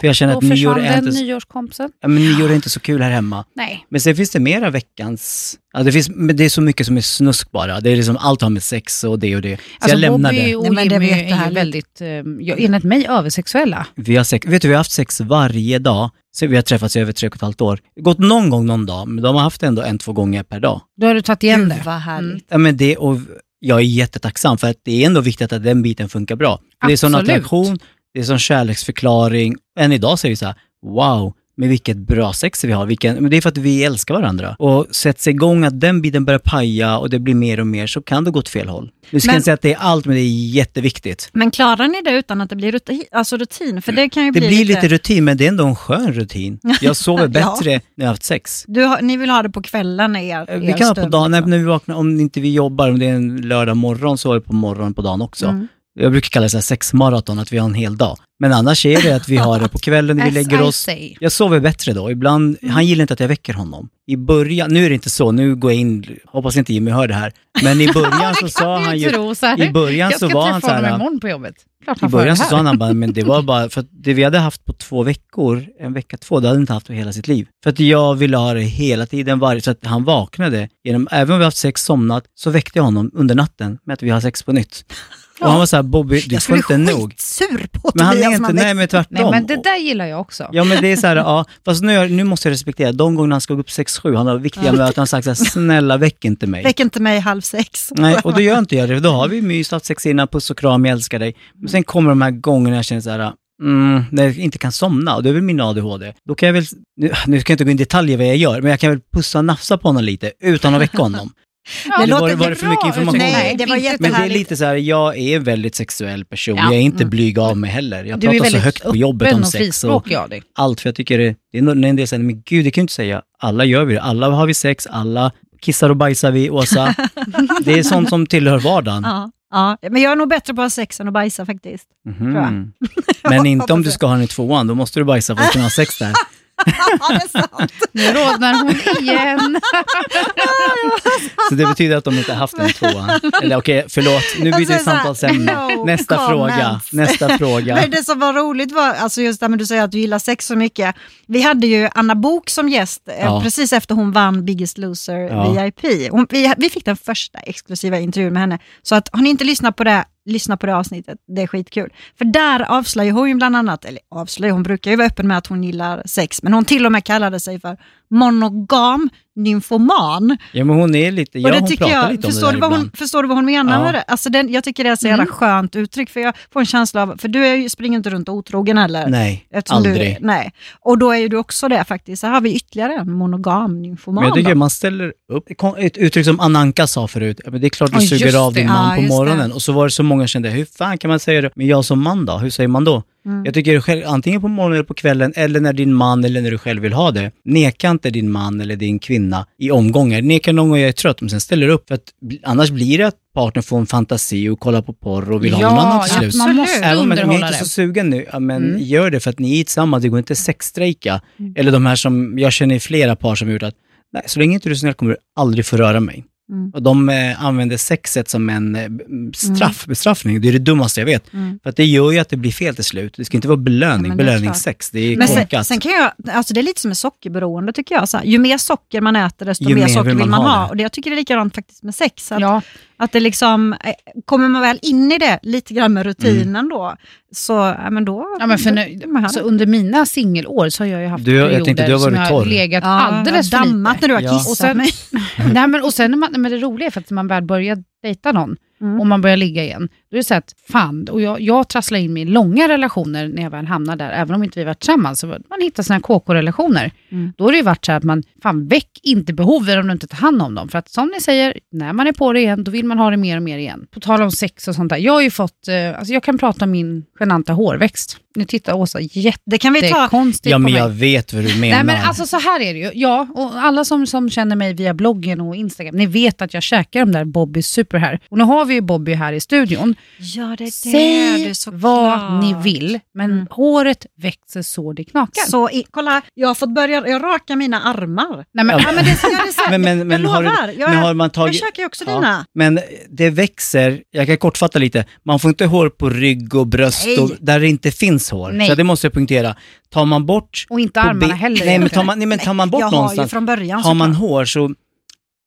För jag känner att nyår är inte... nyårskompisen. Ja, men nyår är inte så kul här hemma. Nej. Men sen finns det mera veckans... Ja, det, finns, men det är så mycket som är snusk bara. Det är liksom allt har med sex och det och det. Så Alltså jag lämnar Bobby det. och Nej, men det är Jimmy är ju väldigt, eh, ja, enligt mig, översexuella. Vi har, sex, vet du, vi har haft sex varje dag. Så vi har träffats i över tre och ett halvt år. Gått någon gång någon dag, men de har haft ändå en, två gånger per dag. Då har du tagit igen Gud det. vad härligt. Mm. Ja, men det, och jag är jättetacksam för att det är ändå viktigt att den biten funkar bra. Det är sån Absolut. attraktion, det är sån kärleksförklaring. Än idag säger vi så här, wow, med vilket bra sex vi har. Vilken, men det är för att vi älskar varandra. Och sätts igång att den biten börjar paja och det blir mer och mer så kan det gå åt fel håll. Nu ska Men- jag inte säga att det är allt, men det är jätteviktigt. Men klarar ni det utan att det blir rutin? Alltså rutin? För det kan ju Det bli blir lite rutin, men det är ändå en skön rutin. Jag sover Ja. bättre när jag har haft sex. Har, ni vill ha det på kvällen, er, Eh, Vi er kan ha på dagen, liksom. när vi vaknar, om inte vi jobbar, om det är en lördag morgon så är det på morgonen på dagen också. Mm. Jag brukar kalla det så här sexmaraton, att vi har en hel dag. Men annars är det att vi har det på kvällen när vi lägger oss. Jag sover bättre då. Ibland, han gillar inte att jag väcker honom. I början, nu är det inte så, nu går jag in, hoppas inte Jimmy hör det här. Men i början så sa han ju, i början så var han så här, imorgon på jobbet. Klart i början så sa han bara, men det var bara, för att det vi hade haft på två veckor, en vecka, två, det hade han inte haft på hela sitt liv. För att jag ville ha det hela tiden, varje, så att han vaknade, genom, även om vi haft sex somnat, så väckte jag honom under natten med att vi har sex på nytt. Och han var så här, Bobby, du Jag får skulle inte bli nog. skitsur på Men han är inte, nej men tvärtom. Nej, men det där gillar jag också. Ja men det är så här, ja, fast nu, nu måste jag respektera, de gångerna han ska gå upp 6-7, han har viktiga möten, han har sagt så här, snälla väck inte mig. Väck inte mig halv sex. Nej, och då gör inte jag det. Då har vi mys, haft sex innan, puss och kram, jag älskar dig. Men sen kommer de här gångerna jag känner så här, mm, när jag inte kan somna, och det är väl min ADHD. Då kan jag väl, nu, nu ska jag inte gå in i detaljer vad jag gör, men jag kan väl pussa och nafsa på honom lite utan att väcka honom. Ja, Det låter var, var det för mycket information? Nej, det var Men det är lite så här, jag är en väldigt sexuell person. Ja. Jag är inte Mm. blyg av mig heller. Jag Du pratar så högt på jobbet om och sex och frispråkig av dig. allt, för jag tycker det, det är en del säger, men gud, det kan du inte säga. Alla gör vi det. Alla har vi sex, alla kissar och bajsar vi, Åsa. det är sånt som tillhör vardagen. Ja, ja, men jag är nog bättre på att ha sex än att bajsa faktiskt. Tror jag. Men inte om du ska ha den i tvåan, då måste du bajsa för att kunna ha sex där. Ja, det är sant. Nu rodnar hon igen. Så det betyder att de inte haft den i tvåan. Eller okej, förlåt, nu byter vi Alltså, samtalsämne. no Nästa fråga, comments. nästa fråga. Men det som var roligt var, alltså just det du säger att du gillar sex så mycket. Vi hade ju Anna Bok som gäst eh, Ja. precis efter hon vann Biggest Loser Ja. VIP. Hon, vi, vi fick den första exklusiva intervjun med henne. Så att har ni inte lyssnat på det, lyssna på det avsnittet. Det är skitkul. För där avslöjar hon ju bland annat, eller avslöjar, hon brukar ju vara öppen med att hon gillar sex, men hon till och med kallade sig för monogam nymfoman. Ja, men hon är lite, ja Och det hon tycker pratar jag, lite om det förstår, du vad hon, ibland. förstår du vad hon menar Ja. med det? Alltså den, jag tycker det är så jävla Mm. skönt uttryck, för jag får en känsla av, för du är springer inte runt otrogen heller. Nej, Eftersom aldrig. Du, nej. Och då är ju du också det faktiskt. Så här har vi ytterligare en monogam nymfoman. Men jag tycker då. man ställer upp ett uttryck som Ananka sa förut. Det är klart du just suger av din man Ja, på just det. morgonen. Och så var det så många som kände, hur fan kan man säga det? Men jag som man då? Hur säger man då? Mm. Jag tycker själv, antingen på morgonen eller på kvällen, eller när din man eller när du själv vill ha det. Neka inte din man eller din kvinna i omgångar. Neka någon gång jag är trött, men sen ställer du upp. För att, annars blir det att partnern får en fantasi och kollar på porr och vill ha någon annan till Ja, slut. man måste Även om jag är inte så sugen nu, ja, men Mm. gör det för att ni är tillsammans, det går inte sexstrejka. Eller de här som, jag känner flera par som har gjort att, nej, så länge inte du är snäll kommer du aldrig få röra mig. Mm. Och de eh, använder sexet som en eh, straff, bestraffning. Det är det dummaste jag vet. Mm. För att det gör ju att det blir fel till slut. Det ska inte vara belöning, Ja, men det är belöningssex. Det är Men sen, korkat. sen kan jag, alltså det är lite som med sockerberoende tycker jag. Så här, ju mer socker man äter desto Ju mer socker vill vill man man ha ha. det. Och det, jag tycker det är likadant faktiskt med sex. Att, Ja, att det liksom, eh, kommer man väl in i det lite grann med rutinen Mm. då, så ja, men då... ja men för nu, hade- under mina singelår så har jag ju haft Du, jag perioder tänkte, du har som varit jag torr. har legat ja, alldeles jag för dammat lite. när du har Ja. kissat Och sen- mig. Nej, men, och sen när man, men det roliga är för att när man väl börjar dejta någon Mm. och man börjar ligga igen, då är det så att fan, och jag, jag trasslar in mig i långa relationer när jag väl hamnar där, även om inte vi varit tillsammans, så man hittar sina KK-relationer. Mm. Då har det ju varit så här att man, fan väck inte behoven om du inte tar hand om dem. För att som ni säger, när man är på det igen, då vill man ha det mer och mer igen. På tal om sex och sånt där, jag har ju fått, eh, alltså jag kan prata om min genanta hårväxt. Nu tittar Åsa Det kan vi ta. jättekonstigt Ja, på men mig. jag vet vad du menar. Nej men alltså så här är det ju. Ja, och alla som, som känner mig via bloggen och Instagram, ni vet att jag käkar de där Bobby Super här. Och nu har vi ju Bobby här i studion. Ja, det är. Säg det är så vad klart. ni vill, men Mm. håret växer så det knakar. Så i, kolla, jag har fått börja, jag rakar mina armar. Nej, men, Ja, ja, men det, Ja, det är så, Men- men- men jag har lovar, jag, men har man jag tagit... käkar ju också Ja. dina. Men det växer, jag kan kortfatta lite, man får inte hår på rygg och bröst Nej. och där det inte finns hår. Nej. Så det måste jag punktera. Tar man bort... och inte armarna heller. Nej men, tar man, nej, men tar man bort jag har ju någonstans, från början har man såklart. hår så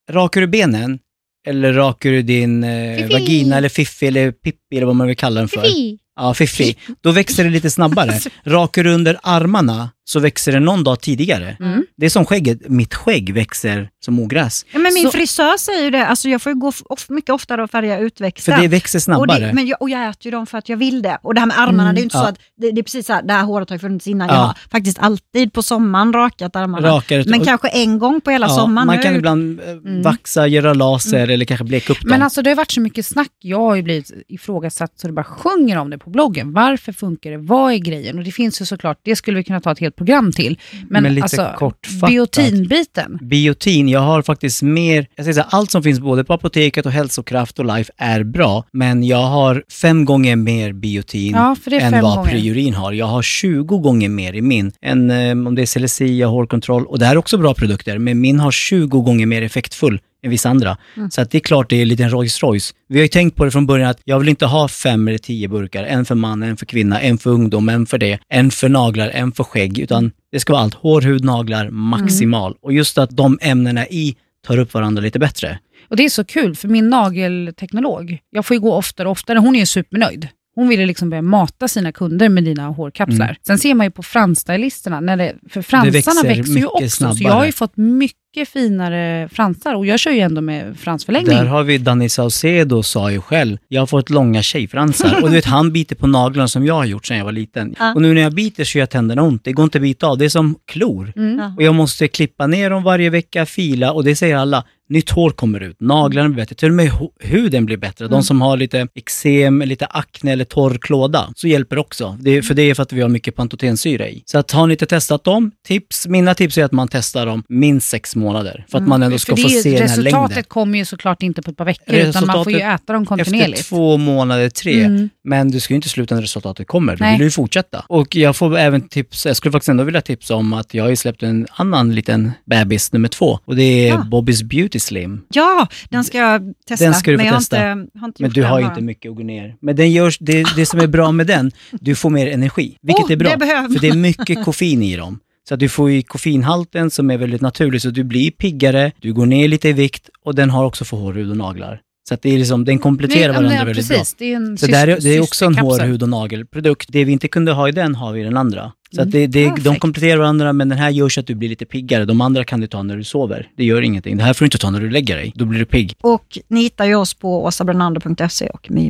rakar du benen eller rakar du din eh, vagina eller fiffi eller Pippi eller vad man vill kalla den för. Fifi. Ja, Fiffi. Då växer det lite snabbare. Rakar du under armarna så växer det någon dag tidigare. Mm. Det är som skägget, mitt skägg växer som ogräs. Ja, men min Så- frisör säger ju det, alltså jag får ju gå of, mycket oftare och färga utväxta. För det växer och, snabbare. det, men jag, och jag äter ju dem för att jag vill det. Och det här med armarna, Mm. det är ju inte Ja. så att det, det är precis så här, det här håret har ju funnits innan. Ja. Jag har faktiskt alltid på sommaren rakat armarna. Rakar ett- men och- kanske en gång på hela Ja, sommaren. man Nu- kan ibland eh, vaxa, göra laser eller kanske bleka upp dem. Men alltså det har varit så mycket snack, jag har ju blivit ifrågasatt så det bara sjunger om det på bloggen. Varför funkar det? Vad är grejen? Och det finns ju såklart, det skulle vi kunna ta ett helt program till. Men, Men lite alltså, kortfattat. biotinbiten. Biotin, jag har faktiskt mer, jag säger så här, allt som finns både på apoteket och hälsokraft och life är bra, men jag har fem gånger mer biotin Ja, än vad gånger. Priorin har. Jag har 20 gånger mer i min, än eh, om det är Celesia, hårkontroll, och det här är också bra produkter, men min har 20 gånger mer effektfull än vissa andra. Mm. Så att det är klart det är en liten Rolls Royce. Vi har ju tänkt på det från början att jag vill inte ha fem eller tio burkar, en för man, en för kvinna, en för ungdom, en för det, en för naglar, en för skägg, utan det ska vara allt. Hår, hud, naglar, maximal. Och just att de ämnena i tar upp varandra lite bättre. Och det är så kul, för min nagelteknolog, jag får ju gå oftare och oftare, hon är ju supernöjd. Hon ville liksom börja mata sina kunder med dina hårkapslar. Mm. Sen ser man ju på fransstylisterna, när det, för fransarna växer växer, ju också. Så jag snabbare. har ju fått mycket finare fransar och jag kör ju ändå med fransförlängning. Där har vi Danny Saucedo sa ju själv, jag har fått långa tjejfransar. och du vet, han biter på naglarna som jag har gjort sedan jag var liten. Ja. Och nu när jag biter så gör tänderna ont. Det går inte att bita av, det är som klor. Mm. Ja. Och jag måste klippa ner dem varje vecka, fila och det säger alla. Nytt hår kommer ut, naglarna blir bättre, till och med hu- huden blir bättre. Mm. De som har lite eksem, lite akne eller torr klåda, så hjälper också. Det är, för det är för att vi har mycket pantotensyra i. Så att har ni inte testat dem, tips, mina tips är att man testar dem minst sex månader. För att man ändå ska Mm. Få det ju- se den här längden. Resultatet kommer ju såklart inte på ett par veckor, utan man får ju Resultatet äta dem Efter kontinuerligt. två månader, tre. Mm. Men du ska ju inte sluta när resultatet kommer. Du Nej. vill ju fortsätta. Och jag får även tips, jag skulle faktiskt ändå vilja tipsa om att jag har ju släppt en annan liten bebis nummer två. Och det är Ja. Bobby's Beauty Slim. Ja, den ska jag testa. Den ska du men få jag har testa. Inte, har inte Men du har ju inte mycket att gå ner. Men den görs, det, det som är bra med den, du får mer energi. Vilket Oh, är bra. det För det är mycket koffein i dem. Så att du får ju koffeinhalten som är väldigt naturlig, så du blir piggare, du går ner lite i vikt och den har också för hår, hud och naglar. Så att det är liksom, den kompletterar varandra ja, väldigt precis. bra. Det är, en Så där är, det är också en hår, hud och nagelprodukt. Det vi inte kunde ha i den har vi i den andra. Så att det, det, de kompletterar varandra, men den här gör så att du blir lite piggare. De andra kan du ta när du sover. Det gör ingenting. Det här får du inte ta när du lägger dig. Då blir du pigg. Och ni hittar ju oss på åsabrenander.se och My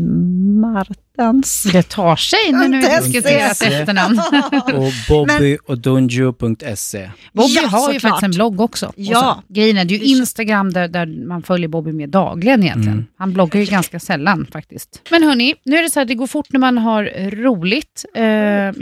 Martens. Det tar sig när nu diskuterat efternamn. Och Bobby och Dunjo.se. Bobby Ja, har ju faktiskt en blogg också. Ja. Och så, grejen är, det är ju Instagram där, där man följer Bobby mer dagligen egentligen. Mm. Han bloggar ju ganska sällan faktiskt. Men hörni, nu är det så här, det går fort när man har roligt. Eh,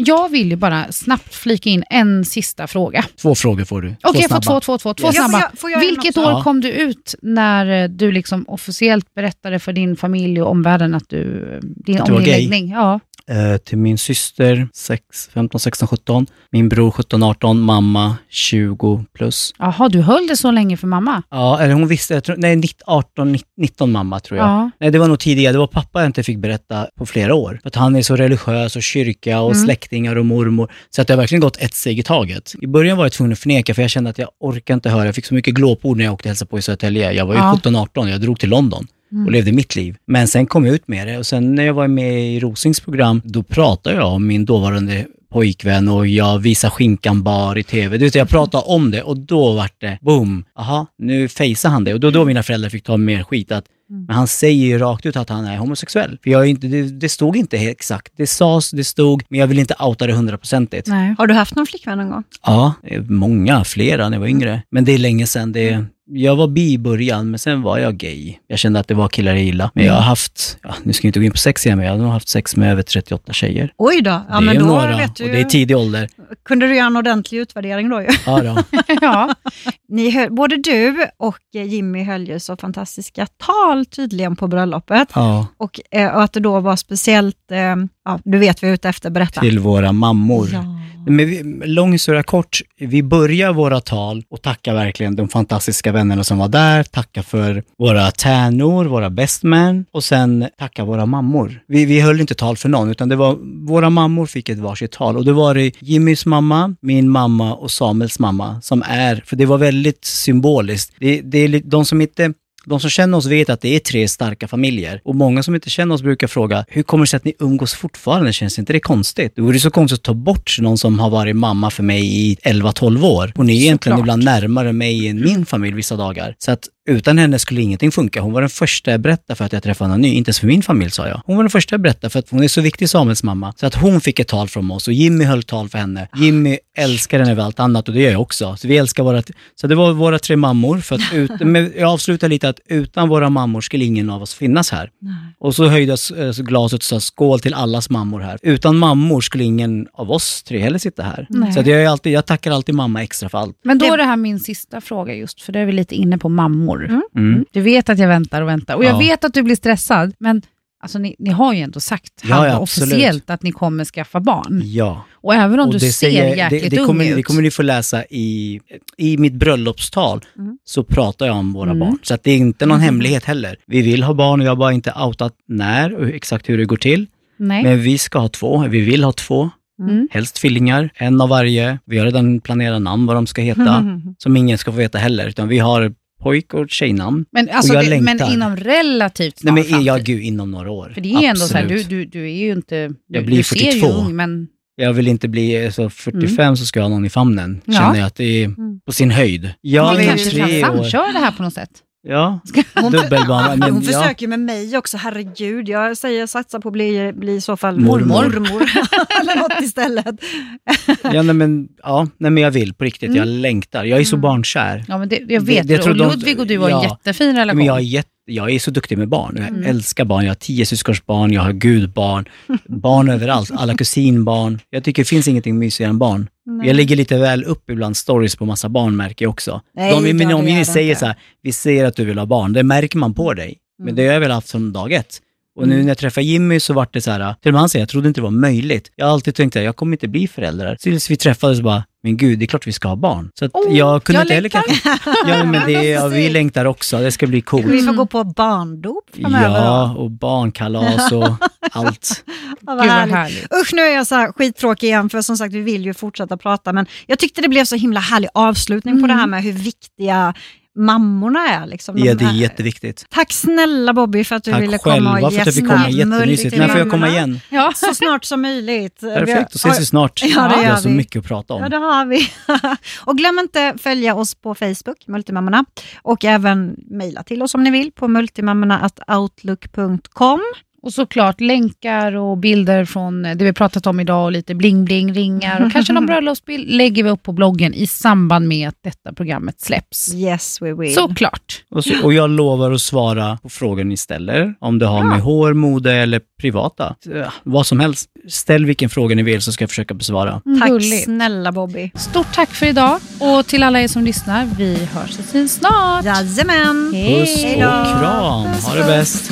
jag vill ju bara snabbt flika in en sista fråga. Två frågor får du. Okej, jag får snabba. två, två, två, två Yes. Ja, får snabba. jag- får jag Vilket år Ja. kom du ut när du liksom officiellt berättade för din familj och omvärlden att du, eh, din, Att gay? Ja. Eh, till min syster 6, 15, 16, 17. Min bror 17, 18. Mamma 20 plus. Jaha, du höll det så länge för mamma? Ja, eller hon visste, jag tror, nej 19, 18, 19 mamma tror jag. Ja. Nej, det var nog tidigare. Det var pappa jag inte fick berätta på flera år. För att han är så religiös och kyrka och Mm. släktingar och mormor. Så att det har verkligen gått ett steg i taget. I början var jag tvungen att förneka för jag kände att jag orkar inte höra. Jag fick så mycket glåpord när jag åkte och hälsade på i Södertälje. Jag var ju Ja. 17-18, jag drog till London. Och levde mitt liv. Men sen kom jag ut med det och sen när jag var med i Rosings program, då pratade jag om min dåvarande pojkvän och jag visade skinkan bar i tv. Du vet, jag pratade om det och då vart det boom, aha, nu faceade han det. Och då, då mina föräldrar fick ta mer skit att men han säger ju rakt ut att han är homosexuell. För jag är inte, det, det stod inte helt exakt. Det sades, det stod, men jag vill inte outa det hundraprocentigt. Nej. Har du haft någon flickvän någon gång? Ja, många, flera när jag var yngre. Men det är länge sedan. Det, jag var bi i början, men sen var jag gay. Jag kände att det var killar jag gillade. Men jag har haft, ja, nu ska jag inte gå in på sex igen, men jag har nog haft sex med över 38 tjejer. Oj då, ja, det men är då några, vet du och det är tidig ålder. kunde du göra en ordentlig utvärdering då ju. Ja, då. ja. Ni höll, både du och eh, Jimmy höll ju så fantastiska tal tydligen på bröllopet. ja, Och, eh, och att det då var speciellt, eh, ja, du vet jag är ute efter, berätta. till våra mammor. Ja. Men vi, lång historia kort, vi börjar våra tal och tackar verkligen de fantastiska vännerna som var där, tacka för våra tärnor, våra best man och sen tacka våra mammor. Vi, vi höll inte tal för någon, utan det var våra mammor fick ett varsitt tal och det var det Jimmys mamma, min mamma och Samuels mamma som är, för det var väldigt symboliskt. Det, det är de som inte De som känner oss vet att det är tre starka familjer. Och många som inte känner oss brukar fråga, hur kommer det sig att ni umgås fortfarande? Känns inte det konstigt? Det vore så konstigt att ta bort någon som har varit mamma för mig i 11-12 år. Hon är egentligen ibland närmare mig än min familj vissa dagar. Så att utan henne skulle ingenting funka. Hon var den första jag berättade för att jag träffade någon ny. Inte ens för min familj sa jag. Hon var den första jag berättade för att hon är så viktig Samuels mamma. Så att hon fick ett tal från oss och Jimmy höll tal för henne. Jimmy älskar henne över allt annat och det gör jag också. Så vi älskar våra... Så det var våra tre mammor. För att ut, men jag avslutar lite att utan våra mammor skulle ingen av oss finnas här. Och så höjdes eh, glaset och sa skål till allas mammor här. Utan mammor skulle ingen av oss tre heller sitta här. Nej. Så att jag, är alltid, jag tackar alltid mamma extra för allt. Men då Det- är det här min sista fråga just, för då är vi lite inne på mammor. Mm. Du vet att jag väntar och väntar. Och jag Ja. vet att du blir stressad, men alltså, ni, ni har ju ändå sagt Ja, ja, officiellt att ni kommer skaffa barn. Ja. Och även om Och du ser säger- jäkligt det, det, ung kommer, ut. det kommer ni få läsa i, i mitt bröllopstal. Mm. Så pratar jag om våra Mm. barn. Så det är inte någon hemlighet heller. Vi vill ha barn och jag har bara inte outat när och exakt hur det går till. Nej. Men vi ska ha två. Vi vill ha två. Mm. Helst tvillingar, en av varje. Vi har redan planerat namn vad de ska heta. Som ingen ska få veta heller. Utan vi har pojk och tjejnamn. Men, alltså, jag det, men inom relativt Nej, snar men, ja, framtid. gud, inom några år. För det är ju ändå så här, du, Absolut. du, du är ju inte... Du, Jag blir du ser ju 42. ung, men... Jag vill inte bli så 45 så ska jag ha någon i famnen. Ja. Känner jag att det är Mm. på sin höjd. Jag man vi kanske kan samköra det här på något sätt. Ja, Hon, dubbelbarn. Men, hon ja. försöker med mig också, herregud. Jag säger satsa på att bli, bli i så fall Mormor. mormor. Eller något istället. Ja, nej, men, ja, nej, men jag vill på riktigt. Jag längtar. Jag är så Mm. barnkär. Ja, men det, jag vet det det, Och Ludvig och du har en ja. jättefin relation. Men jag, är jätte, jag är så duktig med barn. Jag Mm. älskar barn. Jag har tio syskonsbarn, jag har gudbarn, barn överallt, alla kusinbarn. Jag tycker det finns ingenting mysigare än barn. Nej. Jag lägger lite väl upp ibland stories på massa barn märker jag också. Nej, De i min omgivning säger inte. så här, vi ser att du vill ha barn. Det märker man på dig. Men Mm. det har jag väl haft från dag ett. Och nu Mm. när jag träffade Jimmy så var det så här, till och med han säger, jag trodde inte det var möjligt. Jag har alltid tänkt att jag kommer inte bli förälder. Tills vi träffades bara, men gud, det är klart vi ska ha barn. Så Oh, jag kunde jag inte heller kanske... Ja, men det, ja, vi längtar också. Det ska bli coolt. Vi får gå på barndop framöver Ja, och barnkalas och allt. Ja, vad härligt. härligt. Usch, nu är jag så här skittråkig igen, för som sagt vi vill ju fortsätta prata, men jag tyckte det blev så himla härlig avslutning på det här med hur viktiga mammorna är. Liksom. Ja, det är här- jätteviktigt. Tack snälla Bobby för att du ville Tack komma själva och för att jag fick gästa komma. Jättemysigt. När får jag komma igen? Ja. Så snart som möjligt. Perfekt, då ses vi snart. Ja, det vi har så mycket att prata Ja, om. det har vi. och glöm inte följa oss på Facebook, Multimammorna, och även mejla till oss om ni vill på multimammorna.outlook.com. Och såklart länkar och bilder från det vi pratat om idag och lite bling-bling-ringar och kanske någon bröllopsbild lägger vi upp på bloggen i samband med att detta programmet släpps. Yes we will. Såklart. Och, så, och jag lovar att svara på frågor ni ställer. Om det har med hår, mode eller privata. Vad som helst. Ställ vilken fråga ni vill så ska jag försöka besvara. Tack Gulligt. snälla Bobby. Stort tack för idag och till alla er som lyssnar, vi hörs och syns snart. Jajamän. Hej. Puss och kram. Ha det bäst.